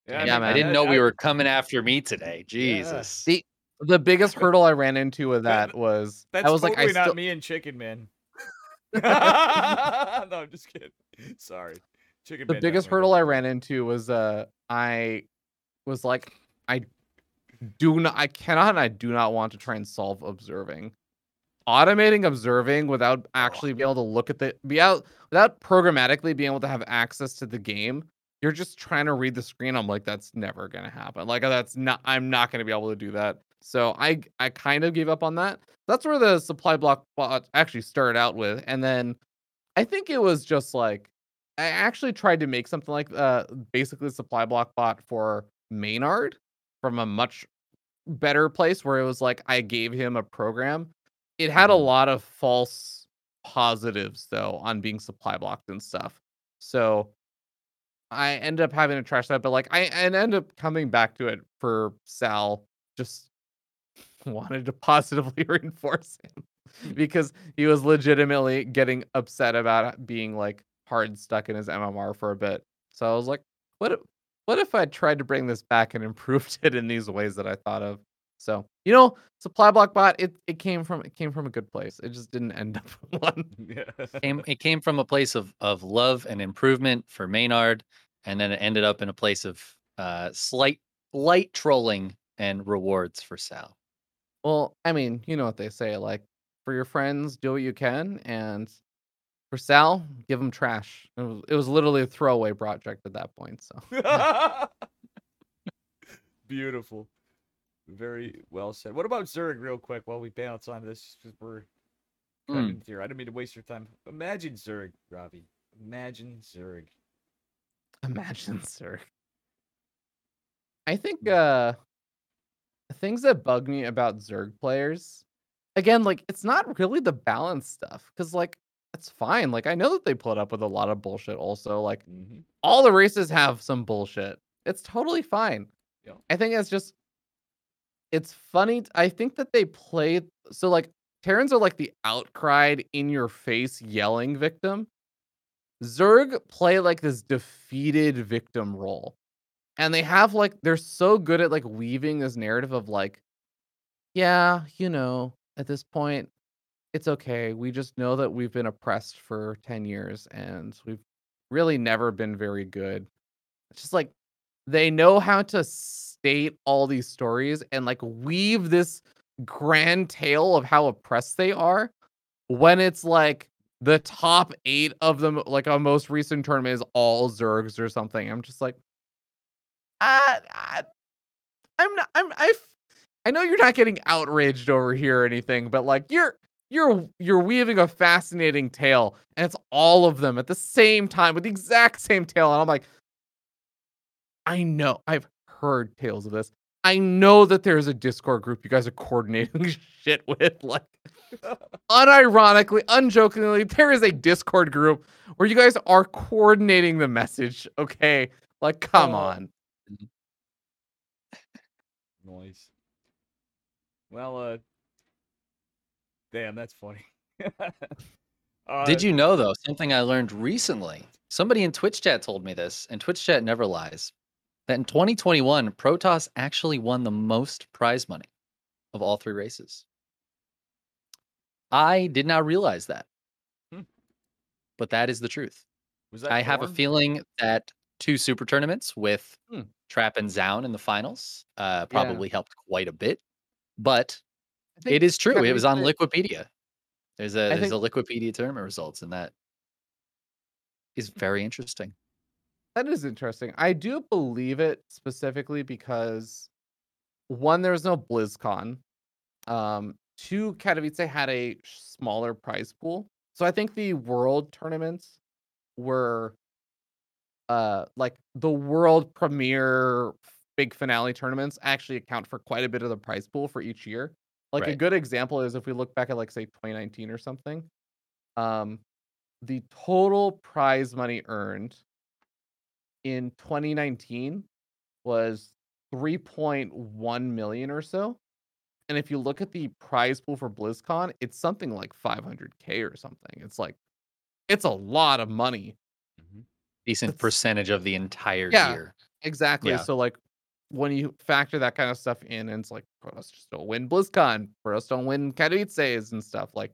Yeah, Yeah, I man. didn't know we were coming after me today. Jesus. The the biggest hurdle I ran into with that was That's I was totally like, I not still me and Chicken Man. no, I'm just kidding. Sorry. Chicken the Man biggest definitely hurdle I ran into was uh I was like I do not I cannot and I do not want to try and solve observing. Automating observing without actually being able to look at the be out without programmatically being able to have access to the game. You're just trying to read the screen. I'm like, that's never gonna happen. Like that's not I'm not gonna be able to do that. So I I kind of gave up on that. That's where the supply block bot actually started out with. And then I think it was just like I actually tried to make something like uh basically supply block bot for Maynard from a much better place where it was like I gave him a program. It had a Mhm. lot of false positives though on being supply blocked and stuff. So I ended up having to trash that, but like I and ended up coming back to it for Sal just wanted to positively reinforce him because he was legitimately getting upset about being like hard stuck in his MMR for a bit. So I was like, what if, what if I tried to bring this back and improved it in these ways that I thought of? So, you know, supply block bot, it, it came from it came from a good place. It just didn't end up one. Yeah. came it came from a place of of love and improvement for Maynard, and then it ended up in a place of uh slight light trolling and rewards for Sal. Well, I mean, you know what they say, like for your friends, do what you can, and for Sal, give him trash. It was, it was literally a throwaway project at that point. So Beautiful. Very well said. What about Zerg, real quick, while we bounce on this? Because we're Hmm. cutting here. I didn't mean to waste your time. Imagine Zerg, Ravi. Imagine Zerg. imagine, sir. I think uh things that bug me about Zerg players, again, like it's not really the balance stuff, because like it's fine. Like I know that they put up with a lot of bullshit. Also, like Mm-hmm. all the races have some bullshit. It's totally fine. Yeah. I think it's just it's funny. I think that they play so like Terrans are like the outcried in your face yelling victim. Zerg play like this defeated victim role. And they have like they're so good at like weaving this narrative of like, yeah, you know, at this point, it's okay. We just know that we've been oppressed for 10 years and we've really never been very good. It's just like they know how to state all these stories and like weave this grand tale of how oppressed they are when it's like the top eight of them, like a most recent tournament, is all Zergs or something. I'm just like, I I'm not. I'm. I. I know you're not getting outraged over here or anything, but like you're you're you're weaving a fascinating tale, and it's all of them at the same time with the exact same tale, and I'm like, I know I've heard tales of this. I know that there's a Discord group you guys are coordinating shit with, like unironically, unjokingly, there is a Discord group where you guys are coordinating the message. Okay, like come Oh. on. Noise. Well, uh, damn, that's funny. uh, Did you know though something I learned recently? Somebody in Twitch chat told me this, and Twitch chat never lies. That in 2021, Protoss actually won the most prize money of all three races. I did not realize that, Hmm. but that is the truth. Was that I have a feeling that two super tournaments with Hmm. Trap and Zoun in the finals uh, Yeah. probably helped quite a bit. But it is true. It was on Liquipedia. There's a I there's think- a Liquipedia tournament results, and that is very interesting. That is interesting. I do believe it specifically because one, there was no BlizzCon. Um, two, Katowice had a smaller prize pool. So I think the world tournaments were uh like the world premiere big finale tournaments actually account for quite a bit of the prize pool for each year. Like a good example is if we look back at like say 2019 or something, um the total prize money earned in 2019 was 3.1 million or so. And if you look at the prize pool for BlizzCon, it's something like 500k or something. It's like it's a lot of money. Mm-hmm. Decent That's- percentage of the entire Yeah. year. Exactly. Yeah. So like when you factor that kind of stuff in, and it's like Protoss just don't win BlizzCon, Protoss don't win Katowices and stuff. Like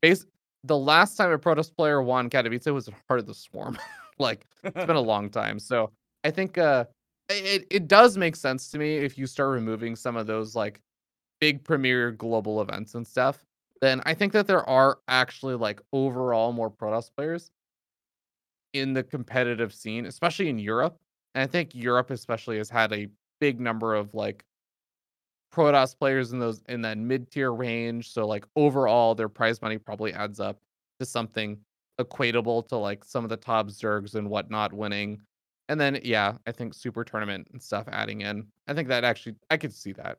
base the last time a Protoss player won Katowice was at Heart of the Swarm. like it's been a long time. So I think uh it, it does make sense to me if you start removing some of those like big premier global events and stuff. Then I think that there are actually like overall more Protoss players in the competitive scene, especially in Europe. And I think Europe especially has had a big number of like Protoss players in those in that mid tier range. So like overall, their prize money probably adds up to something equatable to like some of the top Zergs and whatnot winning. And then yeah, I think super tournament and stuff adding in. I think that actually I could see that.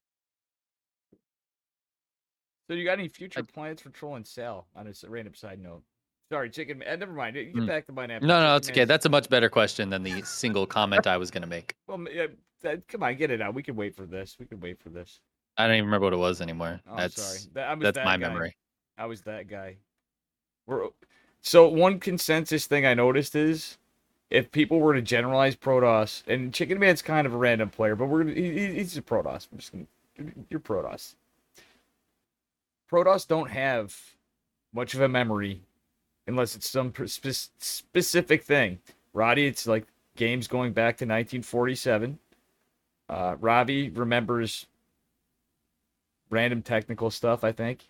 So you got any future I- plans for Troll and Sal on a random side note? Sorry, chicken. Uh, never mind. You get Mm. back to mine after. No, no, it's okay. Man's- That's a much better question than the single comment I was gonna make. well, m- yeah, that, come on, get it out. We can wait for this. We can wait for this. I don't even remember what it was anymore. Oh, that's sorry. That, I was that's that my guy. memory. I was that guy. We're so one consensus thing I noticed is if people were to generalize Protoss, and Chicken Man's kind of a random player, but we're he, he- he's a Protoss. I'm just gonna, you're Protoss. Protoss don't have much of a memory unless it's some spe- specific thing. Rotti, it's like games going back to 1947. Uh, Robbie remembers random technical stuff, I think.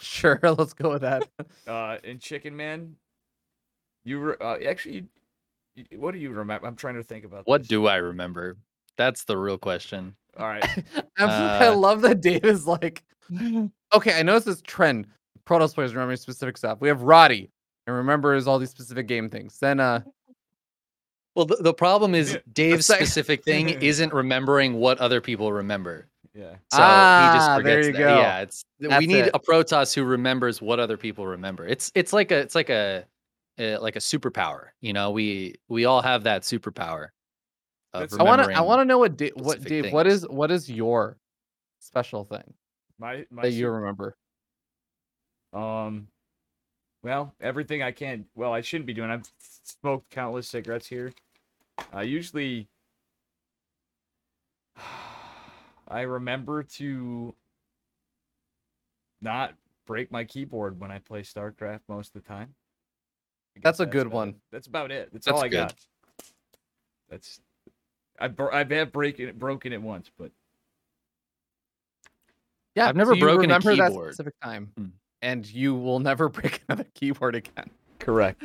Sure, let's go with that. Uh, and Chicken Man, you re- uh, actually, you- what do you remember? I'm trying to think about What this. do I remember? That's the real question. All right, Absolutely. I Uh, love that Dave is like, okay, I noticed this trend. Protoss players remember specific stuff. We have Rotti and remembers all these specific game things. Then uh Well, the, the problem is Dave's specific thing isn't remembering what other people remember. Yeah. So he Ah, just there forgets you that. go. Yeah, it's That's we need it. a Protoss who remembers what other people remember. It's it's like a it's like a uh, like a superpower. You know, we we all have that superpower. Of I want to I want to know what Dave what specific Dave what things. is what is your special thing My my that you remember? um, well, everything I can. Well, I shouldn't be doing. I've smoked countless cigarettes here. I usually, I remember to not break my keyboard when I play StarCraft most of the time. That's guess a good about one. it. That's about it. That's, That's all I good. got. That's I bro- I've had breaking it broken it once, but Yeah, I've never so you broken a remember that specific time, Hmm. and you will never break another keyboard again. Correct.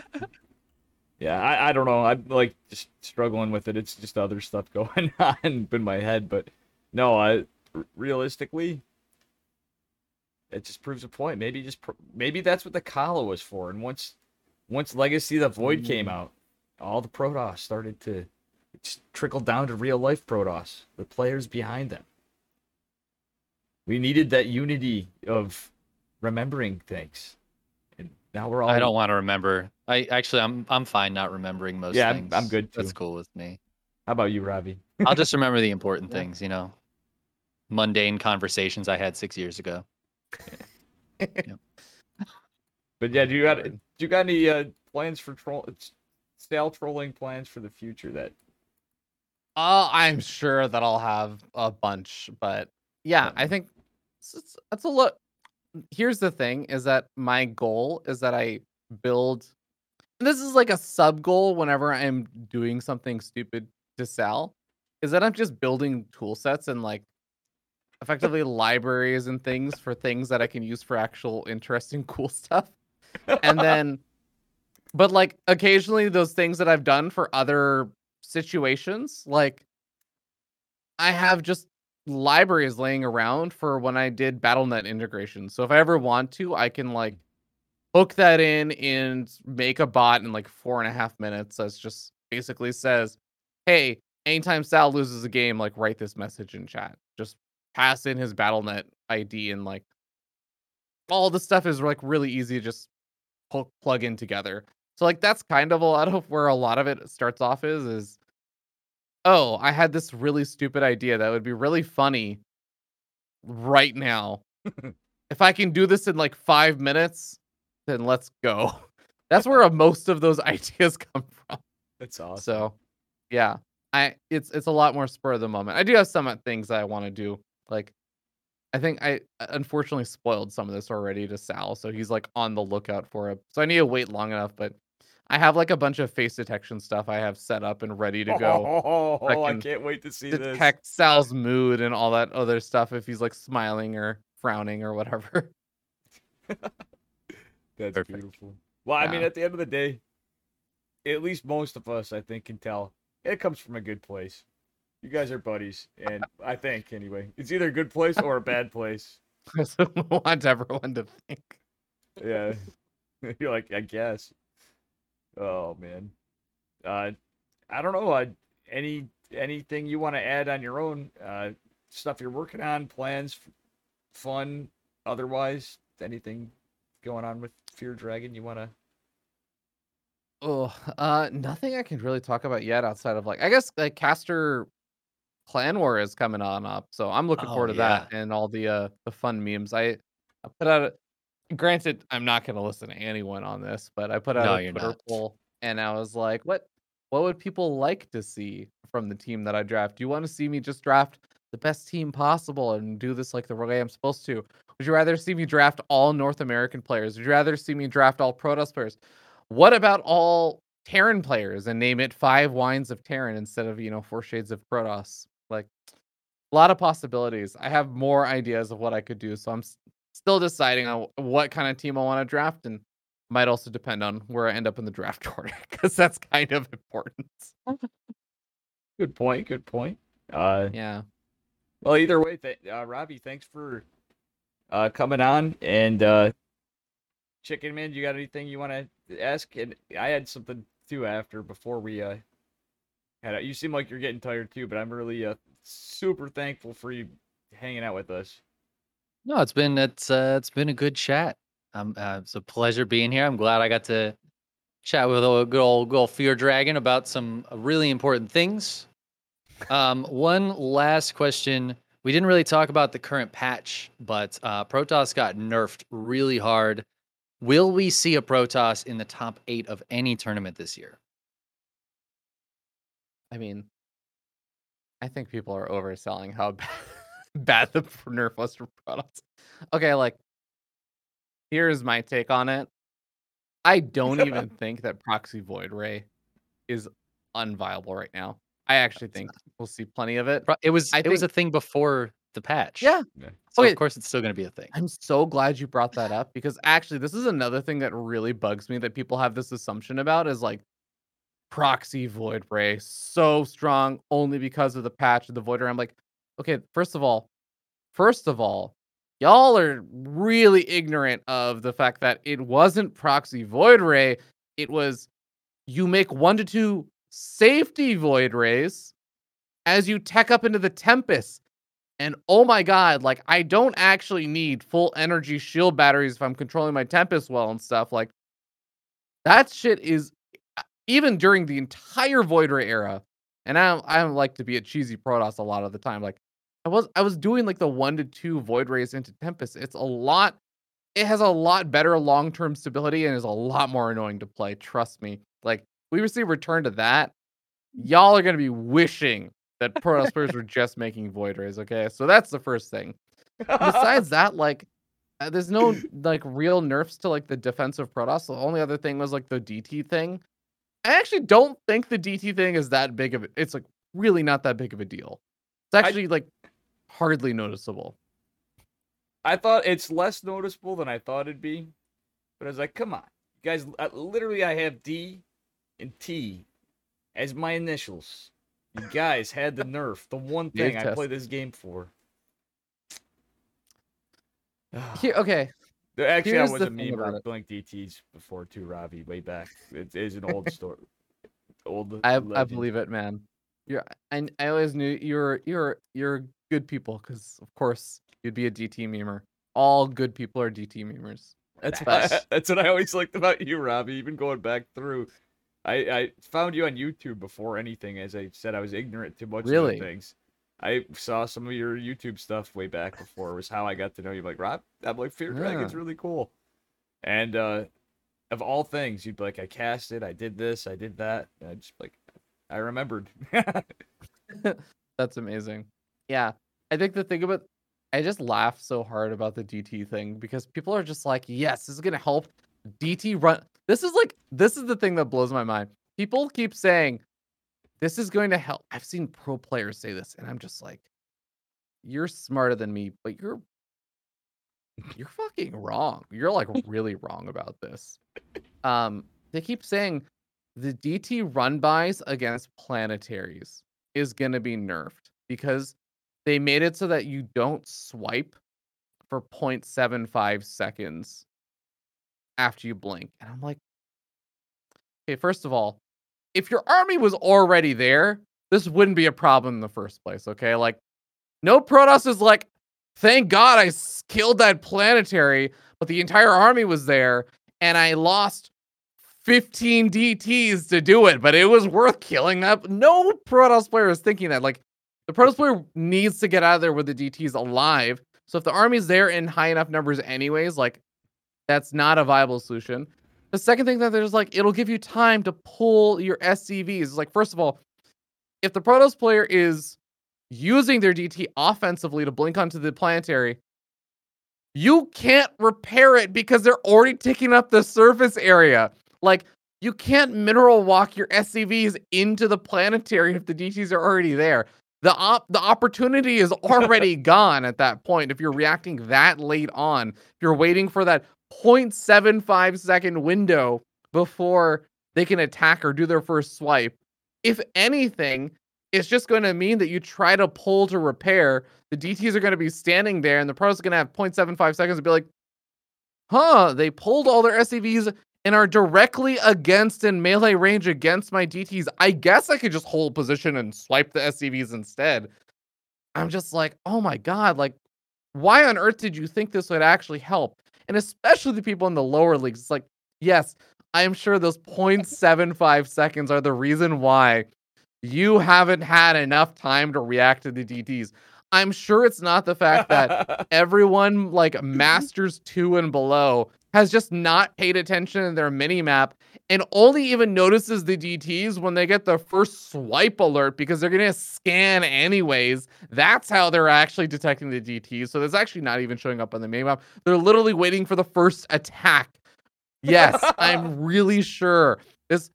yeah, I, I don't know. I'm like just struggling with it. It's just other stuff going on in my head, but no, I realistically, it just proves a point. Maybe just maybe that's what the Khala was for. And once once Legacy of the Void came Mm. out, all the Protoss started to just trickle down to real life Protoss, the players behind them. We needed that unity of remembering things. And now we're all I don't want to remember. I actually I'm I'm fine not remembering most Yeah, I'm- things. I'm good, That's cool with me. How about you, Robbie? I'll just remember the important Yeah. things, you know. Mundane conversations I had 6 years ago. But yeah, do you got do you got any uh, plans for troll stale trolling plans for the future that Uh, I'm sure that I'll have a bunch, but yeah, I think it's, it's, it's a look. Here's the thing: is that my goal is that I build. and This is like a sub goal whenever I'm doing something stupid to sell, is that I'm just building tool sets and like effectively libraries and things for things that I can use for actual interesting, cool stuff. and then but like occasionally those things that I've done for other situations, like I have just libraries laying around for when I did BattleNet integration. So if I ever want to, I can like hook that in and make a bot in like four and a half minutes that's just basically says, Hey, anytime Sal loses a game, like write this message in chat. Pass in his BattleNet ID and like all the stuff is like really easy to just pl- plug in together. So like that's kind of a lot of where a lot of it starts off is is oh, I had this really stupid idea that would be really funny right now. if I can do this in like 5 minutes, then let's go. That's where most of those ideas come from. That's awesome. So, yeah. I it's it's a lot more spur of the moment. I do have some uh, things that I want to do. Like I think I uh, unfortunately spoiled some of this already to Sal, so he's like on the lookout for it. So I need to wait long enough, but I have like a bunch of face detection stuff I have set up and ready to go. Oh, I, can can't wait to see this. Detect Sal's mood and all that other stuff if he's like smiling or frowning or whatever. That's Perfect. beautiful. Well, I mean, at the end of the day, at least most of us, I think, can tell it comes from a good place. You guys are buddies, and I think anyway, it's either a good place or a bad place. I want everyone to think. Yeah, you're like, I guess. Oh man, uh, I don't know. Uh, any anything you want to add on your own uh, stuff you're working on, plans, fun, otherwise, anything going on with Fear Dragon you want to? Oh, uh, nothing I can really talk about yet outside of like I guess like Caster Clan War is coming on up, so I'm looking Oh, forward to that and all the uh the fun memes. I, I put out a granted I'm not gonna listen to anyone on this, but I put out No, a Twitter not. poll and I was like, what what would people like to see from the team that I draft? Do you want to see me just draft the best team possible and do this like the way I'm supposed to? Would you rather see me draft all North American players? Would you rather see me draft all Protoss players? What about all Terran players and name it five wines of Terran instead of, you know, four shades of Protoss? Like a lot of possibilities. I have more ideas of what I could do. So I'm s- still deciding on what kind of team I want to draft and might also depend on where I end up in the draft order because that's kind of important. Good point. Good point. Uh, Yeah. well, either way, th- uh, Robbie, thanks for uh coming on and uh, Chicken Man. You got anything you want to ask? And I had something too after before we uh A, you seem like you're getting tired too, but I'm really uh super thankful for you hanging out with us. No, it's been it's uh, it's been a good chat. Um, uh, it's a pleasure being here. I'm glad I got to chat with a good old, good old Fear Dragon about some uh, really important things. Um, one last question. We didn't really talk about the current patch, but uh, Protoss got nerfed really hard. Will we see a Protoss in the top eight of any tournament this year? I mean, I think people are overselling how bad, bad the nerf was for Protoss. Okay, like, here's my take on it. I don't even think that Proxy Void Ray is unviable right now. I actually think we'll see plenty of it. It was I it was a thing before the patch. Yeah. So Okay. of course it's still going to be a thing. I'm so glad you brought that up because actually, this is another thing that really bugs me that people have this assumption about is like proxy void ray so strong only because of the patch of the void ray. I'm like, okay, first of all, first of all, y'all are really ignorant of the fact that it wasn't proxy void ray. It was you make one to two safety void rays as you tech up into the tempest. And oh my god, like I don't actually need full energy shield batteries if I'm controlling my Tempest well and stuff. Like that shit is even during the entire Void Ray era. And I don't, I don't like to be a cheesy Protoss a lot of the time. Like I was I was doing like the one to two Void Rays into Tempest. It's a lot. It has a lot better long term stability and is a lot more annoying to play. Trust me. Like we receive return to that. Y'all are gonna be wishing that Protoss players were just making void rays. Okay, so that's the first thing. Besides that, like, uh, there's no like real nerfs to like the defensive Protoss. The only other thing was like the DT thing. I actually don't think the DT thing is that big of it. It's like really not that big of a deal. It's I- actually like hardly noticeable. I thought it's less noticeable than I thought it'd be, but I was like, come on, guys, uh, literally, I have D and T as my initials. You guys had the nerf, the one thing I play this game for. Here, okay, Actually, I here's was a meme about of. Blink DTs before too, Ravi, way back. It is an old story. Old. I I believe it, man. You're I I always knew you're you're you're good people because of course you'd be a DT memer. All good people are DT memers. That's what I, that's what I always liked about you, Robbie. Even going back through, I I found you on YouTube before anything. As I said, I was ignorant to much Really? of things. I saw some of your YouTube stuff way back before. Was how I got to know you. Like Rob, I'm like Fear Dragon's Yeah. really cool. And uh of all things, you'd be like, I cast it, I did this, I did that. I just like, I remembered. That's amazing. Yeah, I think the thing about I just laugh so hard about the DT thing because people are just like, yes, this is gonna help DT run. This is like this is the thing that blows my mind. People keep saying this is going to help. I've seen pro players say this, and I'm just like, you're smarter than me, but you're you're fucking wrong. You're like really wrong about this. Um, they keep saying the DT run bys against planetaries is going to be nerfed because they made it so that you don't swipe for 0.75 seconds after you blink. And I'm like, okay, first of all, if your army was already there, this wouldn't be a problem in the first place, okay? Like, no Protoss is like, thank God I killed that planetary, but the entire army was there and I lost 15 DTs to do it, but it was worth killing that. No Protoss player is thinking that. Like, the Protoss player needs to get out of there with the DTs alive. So if the army's there in high enough numbers, anyways, like, that's not a viable solution. The second thing that there's like, it'll give you time to pull your SCVs. It's like, first of all, if the Protoss player is using their DT offensively to blink onto the planetary, you can't repair it because they're already taking up the surface area. Like, you can't mineral walk your SCVs into the planetary if the DTs are already there. The op- the opportunity is already gone at that point if you're reacting that late on. If you're waiting for that 0.75 second window before they can attack or do their first swipe. If anything, it's just going to mean that you try to pull to repair. The DTs are going to be standing there, and the pros are going to have 0.75 seconds to be like, huh, they pulled all their SCVs and are directly against in melee range against my DTs. I guess I could just hold position and swipe the SCVs instead. I'm just like, oh my God, like, why on earth did you think this would actually help? And especially the people in the lower leagues. It's like, yes, I'm sure those 0.75 seconds are the reason why you haven't had enough time to react to the DTs. I'm sure it's not the fact that everyone like mm-hmm. Masters 2 and below has just not paid attention in their mini map and only even notices the DTs when they get the first swipe alert because they're going to scan anyways. That's how they're actually detecting the DTs. So it's actually not even showing up on the main map. They're literally waiting for the first attack. Yes, I'm really sure this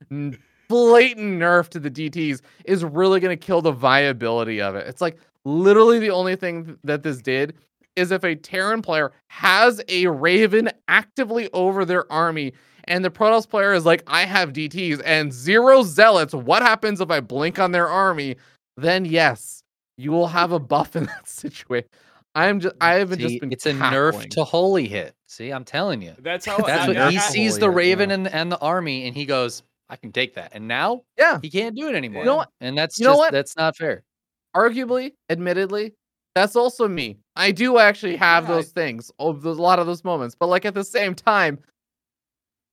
blatant nerf to the DTs is really going to kill the viability of it. It's like literally the only thing that this did is if a Terran player has a Raven actively over their army and the Protoss player is like, I have DTs and zero zealots, what happens if I blink on their army? Then yes, you will have a buff in that situation. I'm just I haven't See, just been it's a nerf to holy hit. See, I'm telling you. That's how. That's what nerf he sees holy the hit, Raven yeah. and, and the army, and he goes, I can take that. And now Yeah. he can't do it anymore. You know what? And that's You know just what? that's not fair. arguably, admittedly, that's also me. I do actually have Yeah, those things, a lot of those moments, but like at the same time,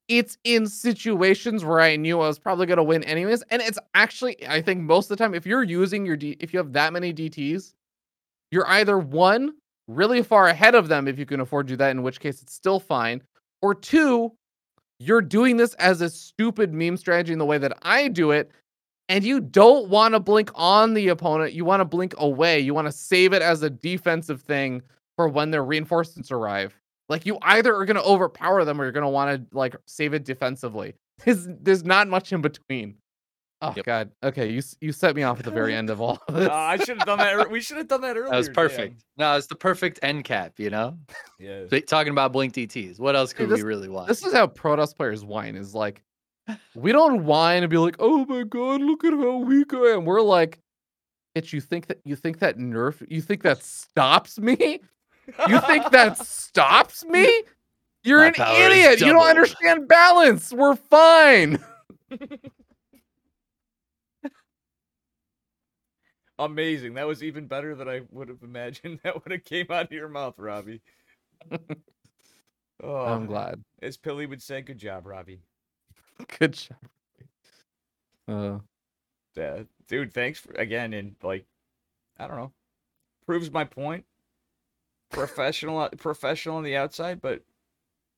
it's in situations where I knew I was probably gonna win anyways, and it's actually I think most of the time if you're using your D, if you have that many DTs, you're either one really far ahead of them if you can afford to do that, in which case it's still fine, or two, you're doing this as a stupid meme strategy in the way that I do it, and you don't want to blink on the opponent. You want to blink away. You want to save it as a defensive thing for when their reinforcements arrive. Like you either are going to overpower them or you're going to want to like save it defensively. There's, there's not much in between. Oh Yep. God. Okay, you you set me off at the very end of all of this. Uh, I should have done that. ear- We should have done that earlier. That was damn. perfect. No, it's the perfect end cap. You know, Yeah. Talking about Blink DTs. What else could this- we really want? This is how Protoss players whine. Is like, we don't whine and be like, "Oh my god, look at how weak I am." We're like, "Bitch, you think that you think that nerf? You think that stops me? You think that stops me? You're My an idiot. You don't understand balance. We're fine." Amazing. That was even better than I would have imagined. That would have came out of your mouth, Robbie. oh, I'm glad. As Pilly would say, good job, Robbie. Good job. Uh, Yeah, dude, thanks for, again. And like, I don't know, proves my point. Professional, professional on the outside, but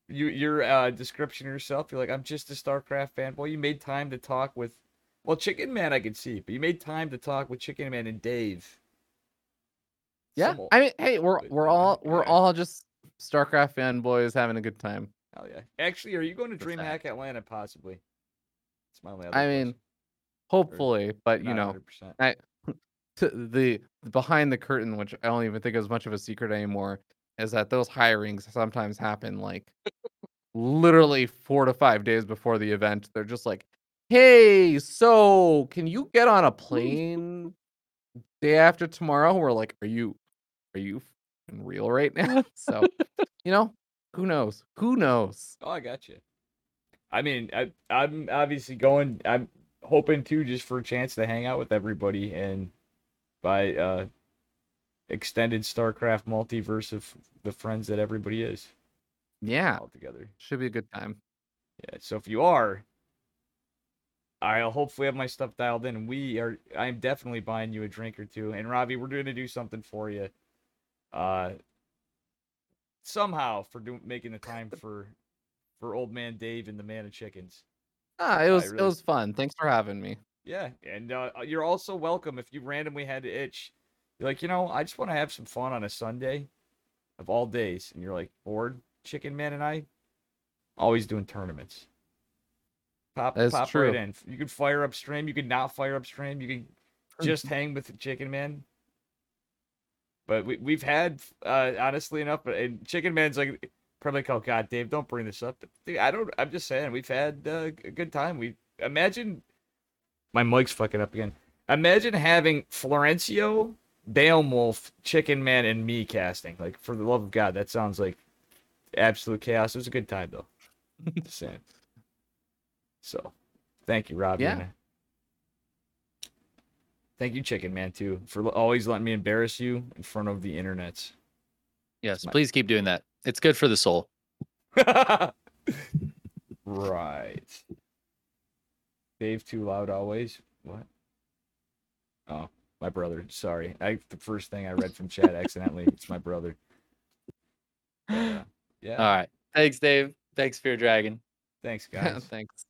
you your uh, description of yourself, you're like, I'm just a StarCraft fanboy. You made time to talk with, well, Chicken Man, I could see, but you made time to talk with Chicken Man and Dave. yeah. Some- I mean, hey, we're we're uh, all we're all just StarCraft fanboys having a good time. Hell yeah. Actually, are you going to DreamHack. Atlanta possibly? It's my only other I mean, hopefully, but you know, 100%. to the behind the curtain, which I don't even think is much of a secret anymore, is that those hirings sometimes happen like literally four to five days before the event. They're just like, "Hey, so can you get on a plane day after tomorrow?" We're like, "Are you, are you real right now?" So, you know, who knows? Who knows? Oh, I got you. I mean, I, I'm obviously going. I'm hoping to just for a chance to hang out with everybody and by uh extended StarCraft multiverse of the friends that everybody is Yeah, all together. should be a good time. Yeah. So if you are, I'll hopefully have my stuff dialed in. We are. I'm definitely buying you a drink or two. And Robbie, we're going to do something for you. Uh, somehow for doing making the time for for old man Dave and the man of chickens. Ah, it was it was fun. Thanks for having me. Yeah, and uh, you're also welcome if you randomly had to itch. You're like, you know, I just want to have some fun on a Sunday, of all days, and you're like bored. Chicken Man and I, always doing tournaments. Pop, That's pop true. right in. You could fire up stream. You could not fire up stream. You could just hang with the Chicken Man. But we we've had, uh, honestly enough, and Chicken Man's like probably like, oh God, Dave, don't bring this up. Dude, I don't. I'm just saying, we've had uh, a good time. We imagine my mic's fucking up again. Imagine having Florencio, Beowulf, Chicken Man, and me casting. Like, for the love of God, that sounds like absolute chaos. It was a good time, though. Just saying. So, thank you, Rob. Yeah. Thank you, Chicken Man, too, for always letting me embarrass you in front of the internets. yes, my- please keep doing that. It's good for the soul. right. Dave too loud always. What? Oh, my brother. Sorry. I the first thing I read from chat accidentally. It's my brother. But, uh, yeah. All right. Thanks, Dave. Thanks, Fear Dragon. Thanks, guys. Thanks.